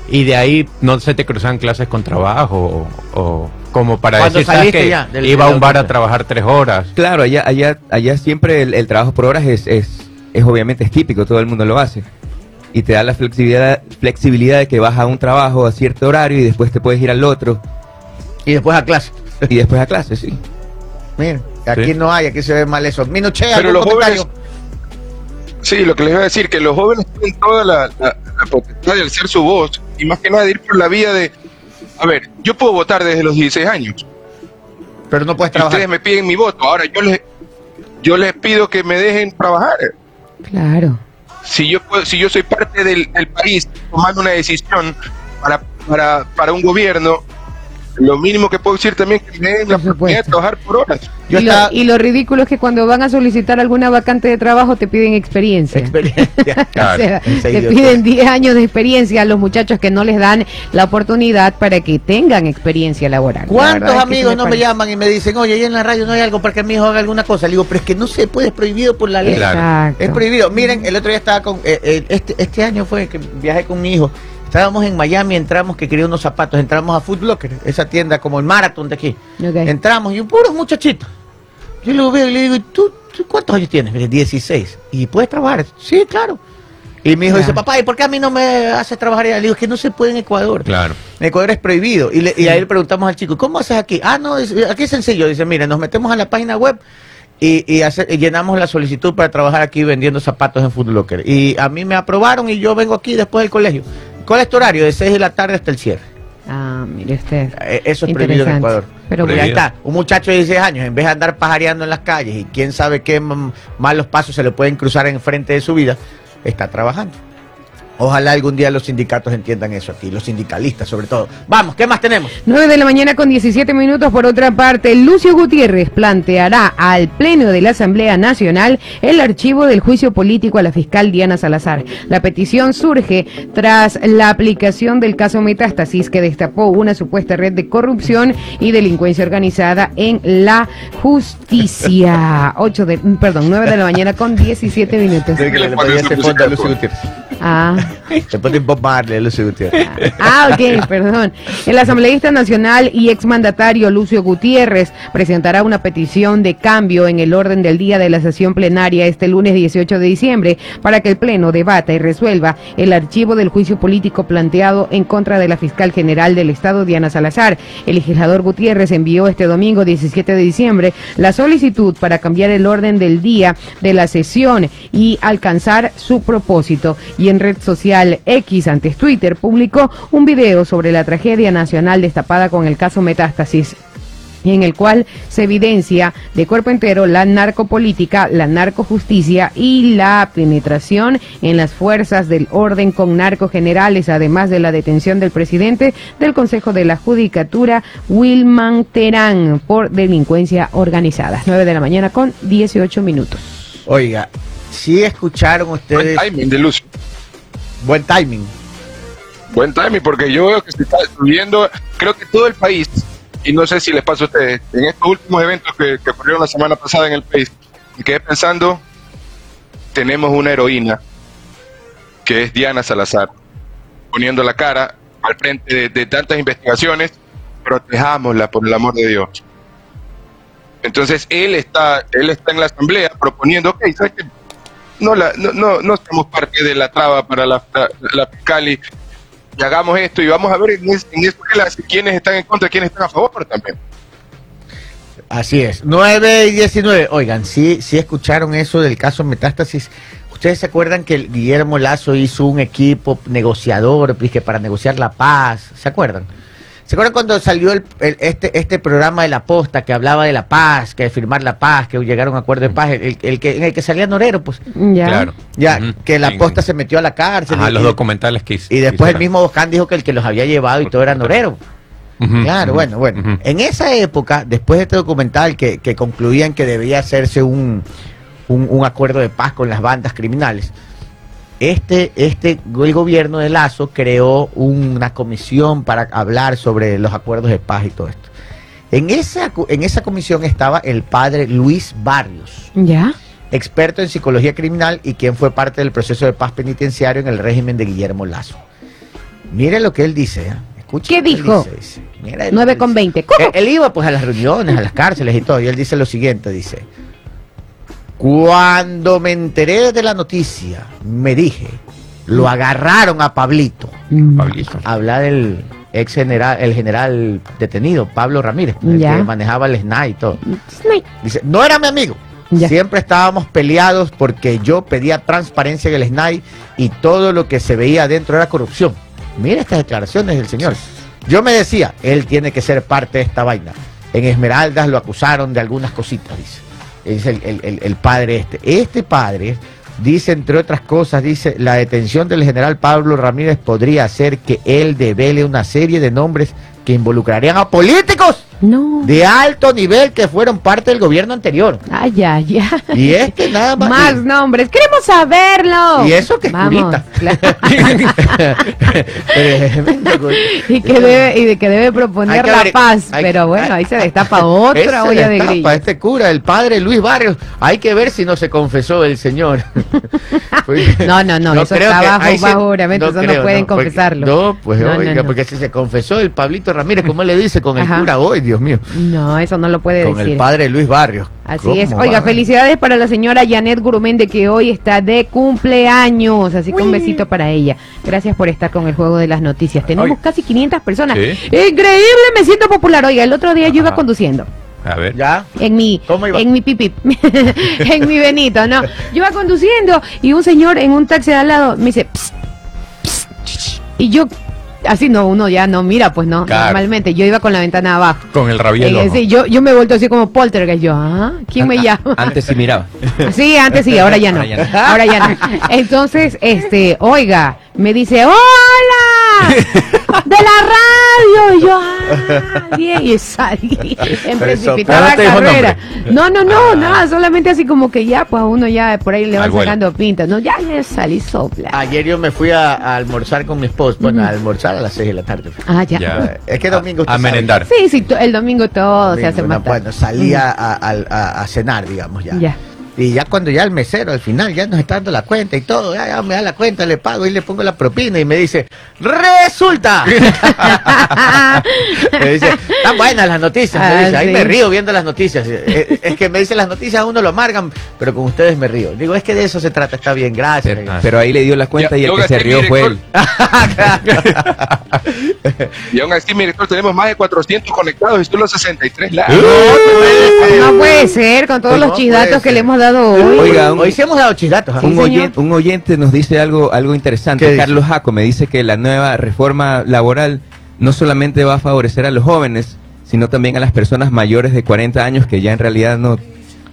¿Y de ahí no se te cruzan clases con trabajo o, o como para Cuando decir, ¿sabes saliste qué? ya del- Iba a un bar a trabajar tres horas? Claro, allá, allá, allá siempre el, el trabajo por horas es, es, es obviamente es típico, todo el mundo lo hace. Y te da la flexibilidad, flexibilidad de que vas a un trabajo a cierto horario y después te puedes ir al otro Y después a clase. y después a clase, sí. Miren, aquí Sí. no hay, aquí se ve mal eso. Minuche, Pero ¿algún los comentario? jóvenes- Sí, lo que les iba a decir, que los jóvenes tienen toda la, la, la potestad de alzar su voz y más que nada de ir por la vía de, a ver, yo puedo votar desde los 16 años Pero no puedes trabajar. ustedes me piden mi voto, ahora yo les, yo les pido que me dejen trabajar. Claro. Si yo, puedo- si yo soy parte del, del país tomando una decisión para, para, para un gobierno, lo mínimo que puedo decir también es que me den la Por oportunidad de trabajar por horas. Yo y, lo, estaba- y lo ridículo es que cuando van a solicitar alguna vacante de trabajo te piden experiencia. Experiencia. Claro. O sea, Ese te piden 10 años de experiencia a los muchachos que no les dan la oportunidad para que tengan experiencia laboral. La ¿Cuántos amigos no me llaman y me dicen, oye, ahí en la radio no hay algo para que mi hijo haga alguna cosa? Le digo, pero es que no se puede, es prohibido por la ley. Claro. Exacto. Es prohibido. Miren, el otro día estaba con. eh, eh, este, este año fue que viajé con mi hijo. Estábamos en Miami, entramos que quería unos zapatos. Entramos a Foot Locker, esa tienda como el Marathon de aquí. Entramos y un puro muchachito. Yo lo veo y le digo, ¿y ¿tú, tú cuántos años tienes? Mire, 16. ¿Y puedes trabajar? Sí, claro. Y mi hijo dice, papá, ¿y por qué a mí no me haces trabajar allá? Le digo, es que no se puede en Ecuador. Claro. En Ecuador es prohibido. Y, le- y ahí le preguntamos al chico, ¿cómo haces aquí? Ah, no, dice, aquí es sencillo. Dice, mire, nos metemos a la página web y, y hace- y llenamos la solicitud para trabajar aquí vendiendo zapatos en Foot Locker. Y a mí me aprobaron y yo vengo aquí después del colegio. ¿Cuál es tu horario? De 6 de la tarde hasta el cierre. Ah, mire usted. Eh, Eso es prohibido en. Ecuador. Pero Y ahí Prohibido. está, un muchacho de 16 años, en vez de andar pajareando en las calles y quién sabe qué malos pasos se le pueden cruzar en frente de su vida, está trabajando. Ojalá algún día los sindicatos entiendan eso aquí, los sindicalistas sobre todo. Vamos, ¿qué más tenemos? 9 de la mañana con 17 minutos. Por otra parte, Lucio Gutiérrez planteará al Pleno de la Asamblea Nacional el archivo del juicio político a la fiscal Diana Salazar. La petición surge tras la aplicación del caso Metástasis que destapó una supuesta red de corrupción y delincuencia organizada en la justicia. 8 de, perdón, 9 de la mañana con 17 minutos. que le ponía ese fondo a Lucio Gutiérrez. Ah, Se pone Bob Marley, Lucio Gutiérrez. Ah, ok, perdón. El asambleísta nacional y exmandatario Lucio Gutiérrez presentará una petición de cambio en el orden del día de la sesión plenaria este lunes 18 de diciembre para que el Pleno debata y resuelva el archivo del juicio político planteado en contra de la fiscal general del Estado, Diana Salazar. El legislador Gutiérrez envió este domingo 17 de diciembre la solicitud para cambiar el orden del día de la sesión y alcanzar su propósito. Y en red social X, antes Twitter, publicó un video sobre la tragedia nacional destapada con el caso Metástasis en el cual se evidencia de cuerpo entero la narcopolítica, la narcojusticia y la penetración en las fuerzas del orden con narcogenerales, además de la detención del presidente del Consejo de la Judicatura, Wilman Terán, por delincuencia organizada. 9 de la mañana con 18 minutos. Oiga, si escucharon ustedes. Buen timing. Buen timing, porque yo veo que se está destruyendo, creo que todo el país, y no sé si les pasa a ustedes, en estos últimos eventos que, ocurrieron la semana pasada en el país, y quedé pensando, tenemos una heroína, que es Diana Salazar, poniendo la cara al frente de, de tantas investigaciones, protejámosla por el amor de Dios. Entonces él está, él está en la asamblea proponiendo, ok, ¿sabes qué? No, la, no, no, no somos parte de la traba para la, la, la y, hagamos esto y vamos a ver en, en escuelas quiénes están en contra quiénes están a favor también. Así es. 9 y 19. Oigan, sí, sí escucharon eso del caso Metástasis. ¿Ustedes se acuerdan que Guillermo Lazo hizo un equipo negociador dizque, para negociar la paz? ¿Se acuerdan? ¿Se acuerdan cuando salió el, el- este, este programa de la posta que hablaba de la paz, que de firmar la paz, que llegaron a un acuerdo de paz, el, el que, en el que salía Norero, pues? Ya. Claro. Ya, que la posta se metió a la cárcel. Y- los y- documentales que hice. y después el mismo Boscán dijo que el que los había llevado y todo era Norero. Claro, bueno, bueno. En esa época, después de este documental que, que concluían que debía hacerse un, un, un acuerdo de paz con las bandas criminales, este, este, el gobierno de Lazo creó una comisión para hablar sobre los acuerdos de paz y todo esto. En esa, en esa comisión estaba el padre Luis Barrios, ¿Ya? experto en psicología criminal y quien fue parte del proceso de paz penitenciario en el régimen de Guillermo Lazo. Mire lo que él dice. ¿eh? Escuche ¿Qué dijo? dice, dice. Mira lo 9 que con dice. 20. ¿Cómo? Él, él iba pues a las reuniones, a las cárceles y todo, y él dice lo siguiente, dice, cuando me enteré de la noticia, me dije, lo agarraron a Pablito. Pablito. Habla del ex general, el general detenido, Pablo Ramírez, el Ya. que manejaba el SNAI y todo. Dice, no era mi amigo. Ya. Siempre estábamos peleados porque yo pedía transparencia en el SNAI y todo lo que se veía adentro era corrupción. Mira estas declaraciones del señor. Yo me decía, él tiene que ser parte de esta vaina. En Esmeraldas lo acusaron de algunas cositas, dice. Es el, el- el- padre este. Este padre dice, entre otras cosas, dice, la detención del general Pablo Ramírez podría hacer que él devele una serie de nombres que involucrarían a políticos No. de alto nivel que fueron parte del gobierno anterior. Ay, ay, ay. Y este nada más. Más nombres. ¡Queremos saberlo! Y eso que es Vamos, claro. Y, que debe, y de que debe proponer que la paz. hay- pero bueno, ahí se destapa otra olla de grillo. Este cura, el padre Luis Barrios. Hay que ver si no se confesó el señor. Pues, No, no, no, eso creo está que bajo- bajo juramento, eso no pueden confesarlo. No, pues No, no, oiga, no. porque si se confesó el Pablito Ramírez, ¿cómo le dice con el Ajá. cura hoy, Dios mío? No, eso no lo puede Con decir. el padre Luis Barrios. Así es. ¿Cómo Oiga, va? felicidades para la señora Janet Gurumende que hoy está de cumpleaños. Así que un besito para ella. Gracias por estar con el juego de las noticias. Tenemos casi 500 personas. Sí. Increíble, me siento popular. Oiga, el otro día yo iba conduciendo. A ver. ¿Ya? En mi, ¿Cómo iba? en mi pipi, en mi Benito, ¿no? Yo iba conduciendo y un señor en un taxi de al lado me dice, "Psst, psst, ch, ch". y yo, así no, uno ya no mira, pues no, Claro. normalmente yo iba con la ventana abajo. Con el rabillo Eh, sí, yo, yo me he vuelto así como poltergeist, yo, ah, ¿quién me llama? Antes sí miraba. Sí, antes sí, ahora ya no. Ahora ya no. Ahora ya no. Entonces, este, oiga, me dice, ¡Hola! De la radio. Y yo, ah, bien. Y salí en precipitada no carrera. No, no, no, Ah. nada, solamente así como que ya, pues a uno ya por ahí le van Al vuelo. sacando pintas. No, ya, ya salí sopla. Ayer yo me fui a, a almorzar con mi esposo. Bueno, a almorzar a las 6 de la tarde. Ah, ya. Ya. Es que domingo. A merendar. Sí, sí, el domingo todo se hace más tarde. Bueno, salí a- a cenar, digamos ya. Ya. Y ya cuando ya el mesero al final ya nos está dando la cuenta y todo, ya, ya me da la cuenta, le pago y le pongo la propina y me dice, ¡resulta! me dice, están buenas las noticias. me Ah, dice, ahí sí. me río viendo las noticias. Eh, Es que me dice las noticias a uno lo amargan, pero con ustedes me río. Digo, es que de eso se trata, está bien, gracias. Pero, pero ahí le dio la cuenta Ya- y el que se rió fue él. Y aún así, mi director, tenemos más de 400 conectados y solo 63 likes. No puede ser, con todos No los chisdatos que le hemos dado hoy. Oiga, un- Hoy sí hemos dado chisdatos. ¿ah? Sí, un, señor. oyente, un oyente nos dice algo, algo ¿Qué interesante. dice? Carlos Jaco me dice que la nueva reforma laboral no solamente va a favorecer a los jóvenes, sino también a las personas mayores de 40 años que ya en realidad no,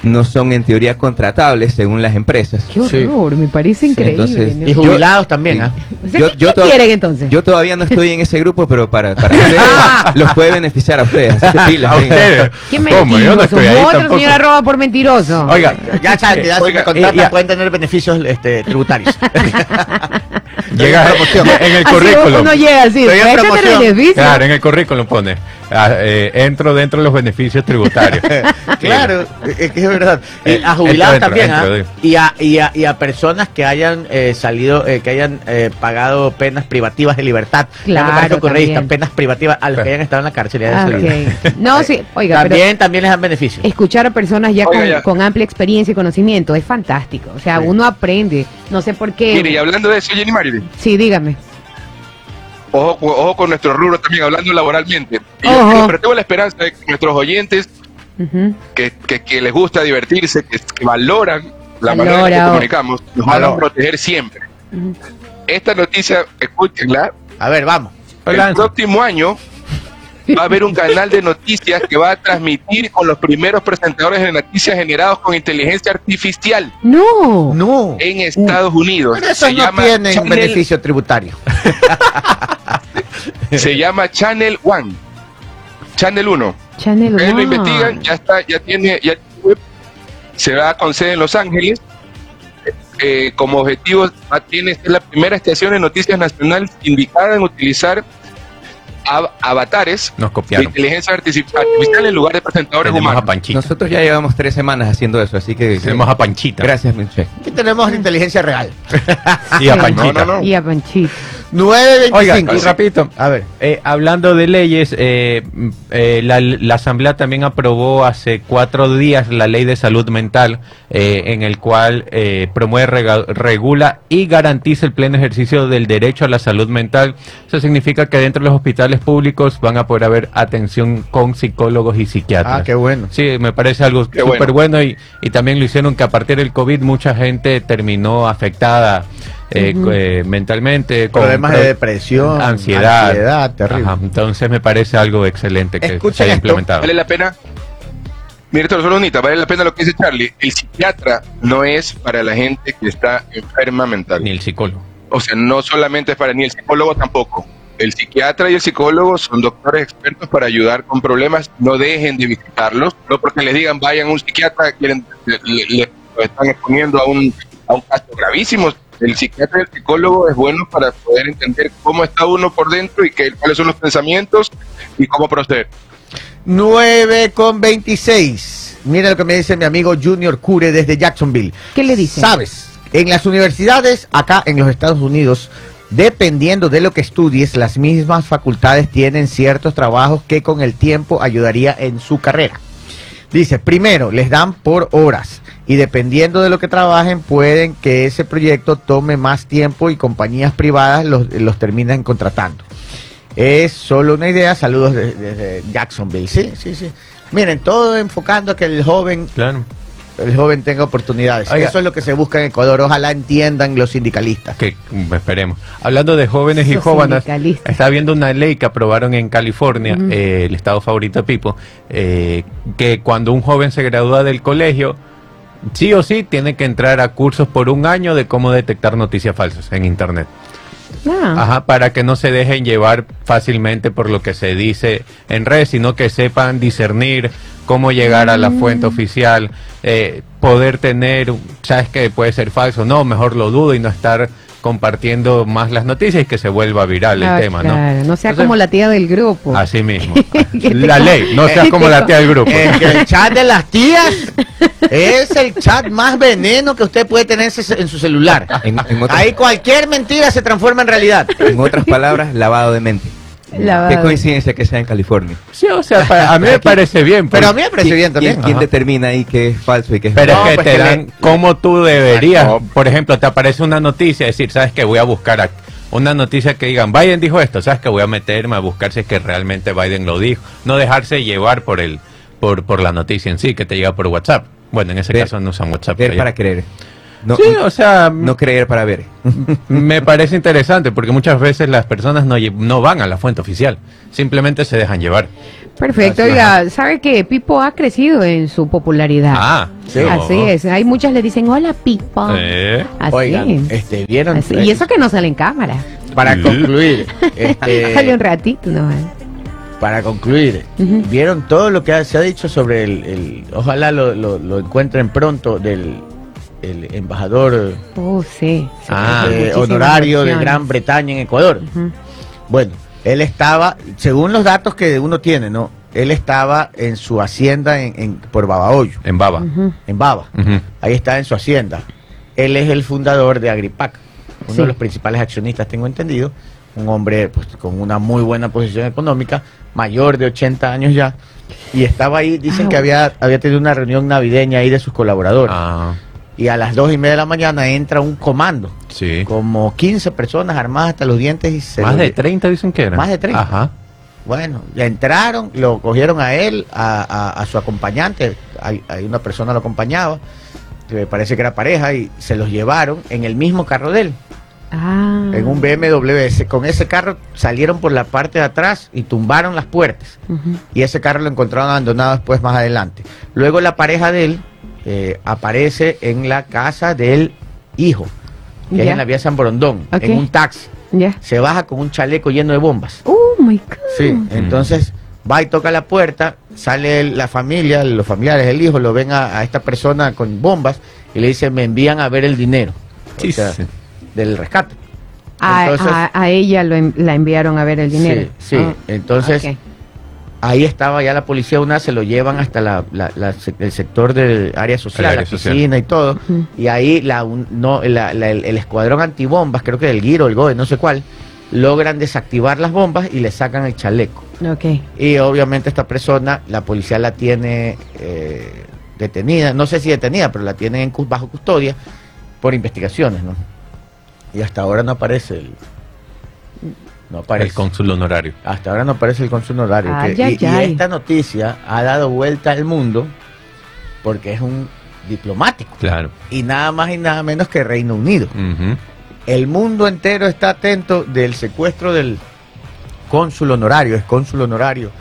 no son en teoría contratables según las empresas. Qué horror, me parece increíble. entonces- ¿no? Y jubilados también, Sí. ¿ah? O sea, ¿qué- quieren entonces? Yo todavía no estoy en ese grupo, pero para, para ustedes los puede beneficiar a ustedes. así que pilas, A ustedes. ¿Qué ¿Cómo? Yo no estoy ahí Otro tampoco. señor arroba por mentiroso. Oiga, Ya saben que ya si Oiga, me contratan pueden tener beneficios este, tributarios. llega en el currículum. uno llega así, Estoy en. Claro, en el currículum pone, ah, eh, entro dentro de los beneficios tributarios. claro, es que es verdad. Y Eh, a jubilados también, ¿ah? y, a, y, a, y a personas que hayan eh, salido, eh, que hayan eh, pagado penas privativas de libertad. Claro, correísta, penas privativas a los que hayan estado en la cárcel. y hayan Ah, salido. ok. No, sí, oiga, pero También, también les dan beneficios. escuchar a personas ya Oiga, con, ya. con amplia experiencia y conocimiento es fantástico. O sea, Sí. uno aprende. No sé por qué. Mire, y hablando de eso, Jenny Marilyn, Sí, dígame. ojo, ojo con nuestro rubro también, hablando laboralmente. Y Ojo. yo, pero tengo la esperanza de que nuestros oyentes que, que, que les gusta divertirse, que, que valoran la Valora, manera en que comunicamos, nos van a proteger siempre. Esta noticia, escúchenla, A ver, vamos. el próximo año va a haber un canal de noticias que va a transmitir con los primeros presentadores de noticias generados con inteligencia artificial No. No. en Estados Unidos. Pero esos Se no llama tienen Channel- beneficio tributario. Se llama Channel One. Channel 1. Channel Ustedes lo One. investigan, ya está, ya tiene, ya tiene- se va con sede en Los Ángeles. Eh, como objetivo tiene ser la primera estación de noticias nacional indicada en utilizar av- avatares Nos de copiaron. inteligencia artifici- artificial en lugar de presentadores Tenemos a humanos. Panchita. Nosotros ya llevamos tres semanas haciendo eso, así que Tenemos a Panchita. gracias, Minche. Aquí tenemos la inteligencia real. Y a. Panchita. No, no, no. Y a Panchito. 9.25. Oiga, y rapidito, A ver. eh, hablando de leyes, eh, eh, la, la Asamblea también aprobó hace cuatro días la ley de salud mental, eh, en el cual eh, promueve, rega- regula y garantiza el pleno ejercicio del derecho a la salud mental. Eso significa que dentro de los hospitales públicos van a poder haber atención con psicólogos y psiquiatras. Ah, qué bueno. Sí, me parece algo súper bueno, y, y también lo hicieron que a partir del COVID mucha gente terminó afectada eh, eh, mentalmente. con Problemas de pro- depresión, ansiedad. ansiedad, terrible. Ajá, entonces me parece algo excelente que Escuchen se haya esto. implementado. Vale la pena. Mire, esto solo bonita, vale la pena lo que dice Charlie. El psiquiatra no es para la gente que está enferma mental. Ni el psicólogo. O sea, no solamente es para ni el psicólogo tampoco. El psiquiatra y el psicólogo son doctores expertos para ayudar con problemas. No dejen de visitarlos, no porque les digan vayan a un psiquiatra, quieren, le, le- están exponiendo a un, a un caso gravísimo. El psiquiatra y el psicólogo es bueno para poder entender cómo está uno por dentro y que, cuáles son los pensamientos y cómo proceder. 9 con 26. Mira lo que me dice mi amigo Junior Cure desde Jacksonville. ¿Qué le dice? Sabes, en las universidades acá en los Estados Unidos, dependiendo de lo que estudies, las mismas facultades tienen ciertos trabajos que con el tiempo ayudaría en su carrera. Dice, primero, les dan por horas y dependiendo de lo que trabajen, pueden que ese proyecto tome más tiempo y compañías privadas los, los terminan contratando. Es solo una idea. Saludos de- desde Jacksonville. Sí, sí, sí. Miren, todo enfocando a que el joven, Claro. el joven tenga oportunidades. Oiga. Eso es lo que se busca en Ecuador. Ojalá entiendan los sindicalistas. Que mm, esperemos. Hablando de jóvenes y jóvenes, está habiendo una ley que aprobaron en California, eh, el estado favorito de Pipo, eh, que cuando un joven se gradúa del colegio, sí o sí tiene que entrar a cursos por un año de cómo detectar noticias falsas en Internet. Ah. Ajá, para que no se dejen llevar fácilmente por lo que se dice en redes, sino que sepan discernir cómo llegar a la fuente oficial, eh, poder tener, sabes que puede ser falso, no, mejor lo dudo y no estar compartiendo más las noticias y que se vuelva viral Ah, el tema, claro, ¿no? no sea Entonces, como la tía del grupo. Así mismo. La ley, no seas como la tía del grupo. Es que el chat de las tías es el chat más veneno que usted puede tener en en su celular. En, en otras, Ahí cualquier mentira se transforma en realidad. en otras palabras, lavado de mente. Qué coincidencia que sea en California. Sí, o sea, a mí me parece bien. Pero a porque- mí me parece ¿Quién- bien también. ¿Quién, determina ahí qué es falso y qué es Pero No, es que pues te que dan como tú deberías. Por ejemplo, te aparece una noticia, decir, ¿sabes que Voy a buscar a- una noticia que digan, Biden dijo esto, ¿sabes que Voy a meterme a buscar si es que realmente Biden lo dijo. No dejarse llevar por el por, por la noticia en sí, que te llega por WhatsApp. Bueno, en ese Ver- caso no usan WhatsApp. Ver para ya. creer. No, sí, o sea, no creer para ver. me parece interesante porque muchas veces las personas no, no van a la fuente oficial, simplemente se dejan llevar. Perfecto, oiga, ¿sabe que Pipo ha crecido en su popularidad? Ah, Sí. Así es, hay muchas le dicen, hola Pipo. Eh, Así Oigan, es. este, vieron. Así, Y eso que no sale en cámara. Para concluir, este, Sale un ratito, ¿no? para concluir, vieron todo lo que ha- se ha dicho sobre el, el- ojalá lo, lo- lo encuentren pronto del el embajador Oh, sí. Ah. eh, honorario de. Gran Bretaña en Ecuador. Bueno, él estaba, según los datos que uno tiene, ¿no? Él estaba en su hacienda en, en- por Babahoyo, en baba. En Baba. Ahí está en su hacienda. Él es el fundador de Agripac, uno Sí. de los principales accionistas, tengo entendido. Un hombre pues, con una muy buena posición económica, mayor de 80 años ya. Y estaba ahí, dicen Ah, que había, había tenido una reunión navideña ahí de sus colaboradores. Ah, Y a las dos y media de la mañana entra un comando, sí. como 15 personas armadas hasta los dientes y se Más lo de lle- 30 dicen que era. Más de 30. Ajá. Bueno, ya entraron, lo cogieron a él, a, a- a su acompañante, hay, hay una persona lo acompañaba, que me parece que era pareja, y se los llevaron en el mismo carro de él, Ah. en un BMW. Con ese carro salieron por la parte de atrás y tumbaron las puertas. Y ese carro lo encontraron abandonado después más adelante. Luego la pareja de él eh, aparece en la casa del hijo, que es Ya. en la vía San Borondón, en un taxi. Se baja con un chaleco lleno de bombas. Oh my God. Sí, entonces va y toca la puerta, sale la familia, los familiares, el hijo, lo ven a, a esta persona con bombas y le dicen, me envían a ver el dinero o Sí, sea, sí. del rescate. A, Entonces- a- a ella lo en- la enviaron a ver el dinero. Sí, sí. Ah, entonces. Ahí estaba ya la policía, una se lo llevan hasta la, la- la sec- el sector del área social, área la social. piscina y todo, y ahí la, un- no, la- la- el, el escuadrón antibombas, creo que del Giro, el GOE, no sé cuál, logran desactivar las bombas y le sacan el chaleco. Y obviamente esta persona, la policía la tiene eh, detenida, no sé si detenida, pero la tienen en bajo custodia por investigaciones, ¿no? Y hasta ahora no aparece el... No aparece. El cónsul honorario. hasta ahora no aparece el cónsul honorario. Ay, que- ay, y, esta noticia ha dado vuelta al mundo porque es un diplomático. Claro. Y nada más y nada menos que Reino Unido. El mundo entero está atento del secuestro del cónsul honorario, es cónsul honorario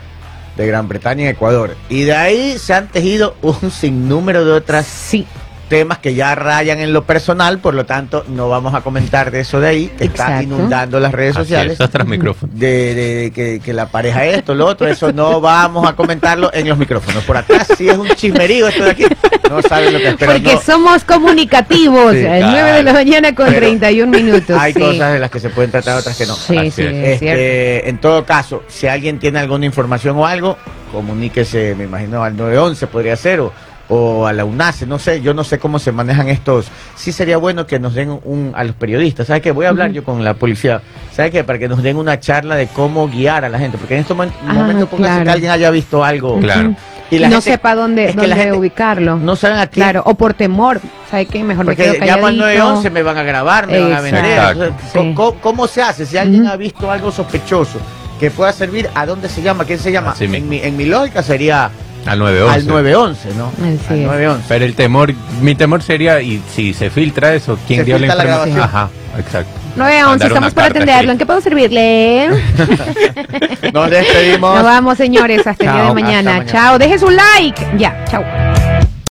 de Gran Bretaña en Ecuador. Y de ahí se han tejido un sinnúmero de otras Sí. Temas que ya rayan en lo personal, por lo tanto no vamos a comentar de eso de ahí, que está Exacto. inundando las redes Así es, sociales. estás tras micrófono. De, de- de que, que la pareja esto, lo otro, eso no vamos a comentarlo en los micrófonos. Por atrás sí es un chismerío esto de aquí. No saben lo que es, pero Porque no, somos comunicativos. Sí, a las 9 de la mañana con Pero 31 minutos. hay sí. cosas de las que se pueden tratar, otras que no. Sí, Así sí, es. es. Este, en todo caso, si alguien tiene alguna información o algo, comuníquese, me imagino, al 911 podría ser, o, o a la UNACE, no sé, yo no sé cómo se manejan estos. Sí sería bueno que nos den un, a los periodistas, ¿sabes qué? Voy a hablar yo con la policía, ¿sabes qué? Para que nos den una charla de cómo guiar a la gente, porque en estos Ah, momentos póngase claro. que alguien haya visto algo Claro. y la no gente- sepa dónde, es que la dónde gente ubicarlo. no saben a quién. Claro, o por temor. ¿Sabe qué? Mejor me Porque quedo llamo al calladito. 911, me van a grabar, me van a vender. Exacto. Entonces, Sí. ¿cómo- ¿cómo, cómo se hace? Si alguien ha visto algo sospechoso que pueda servir, ¿a dónde se llama? ¿Quién se llama? En mi, en mi lógica sería Al 911. al 911, ¿no? Al es. 911. Pero el temor, mi temor sería, y si se filtra eso, ¿quién Se dio la información? Ajá, exacto. 9 a 11, Mandar una estamos para atenderlo. ¿En qué puedo servirle? Nos despedimos. Nos vamos, señores, hasta el día de mañana. Hasta mañana. Chao, deje su like. Ya, chao.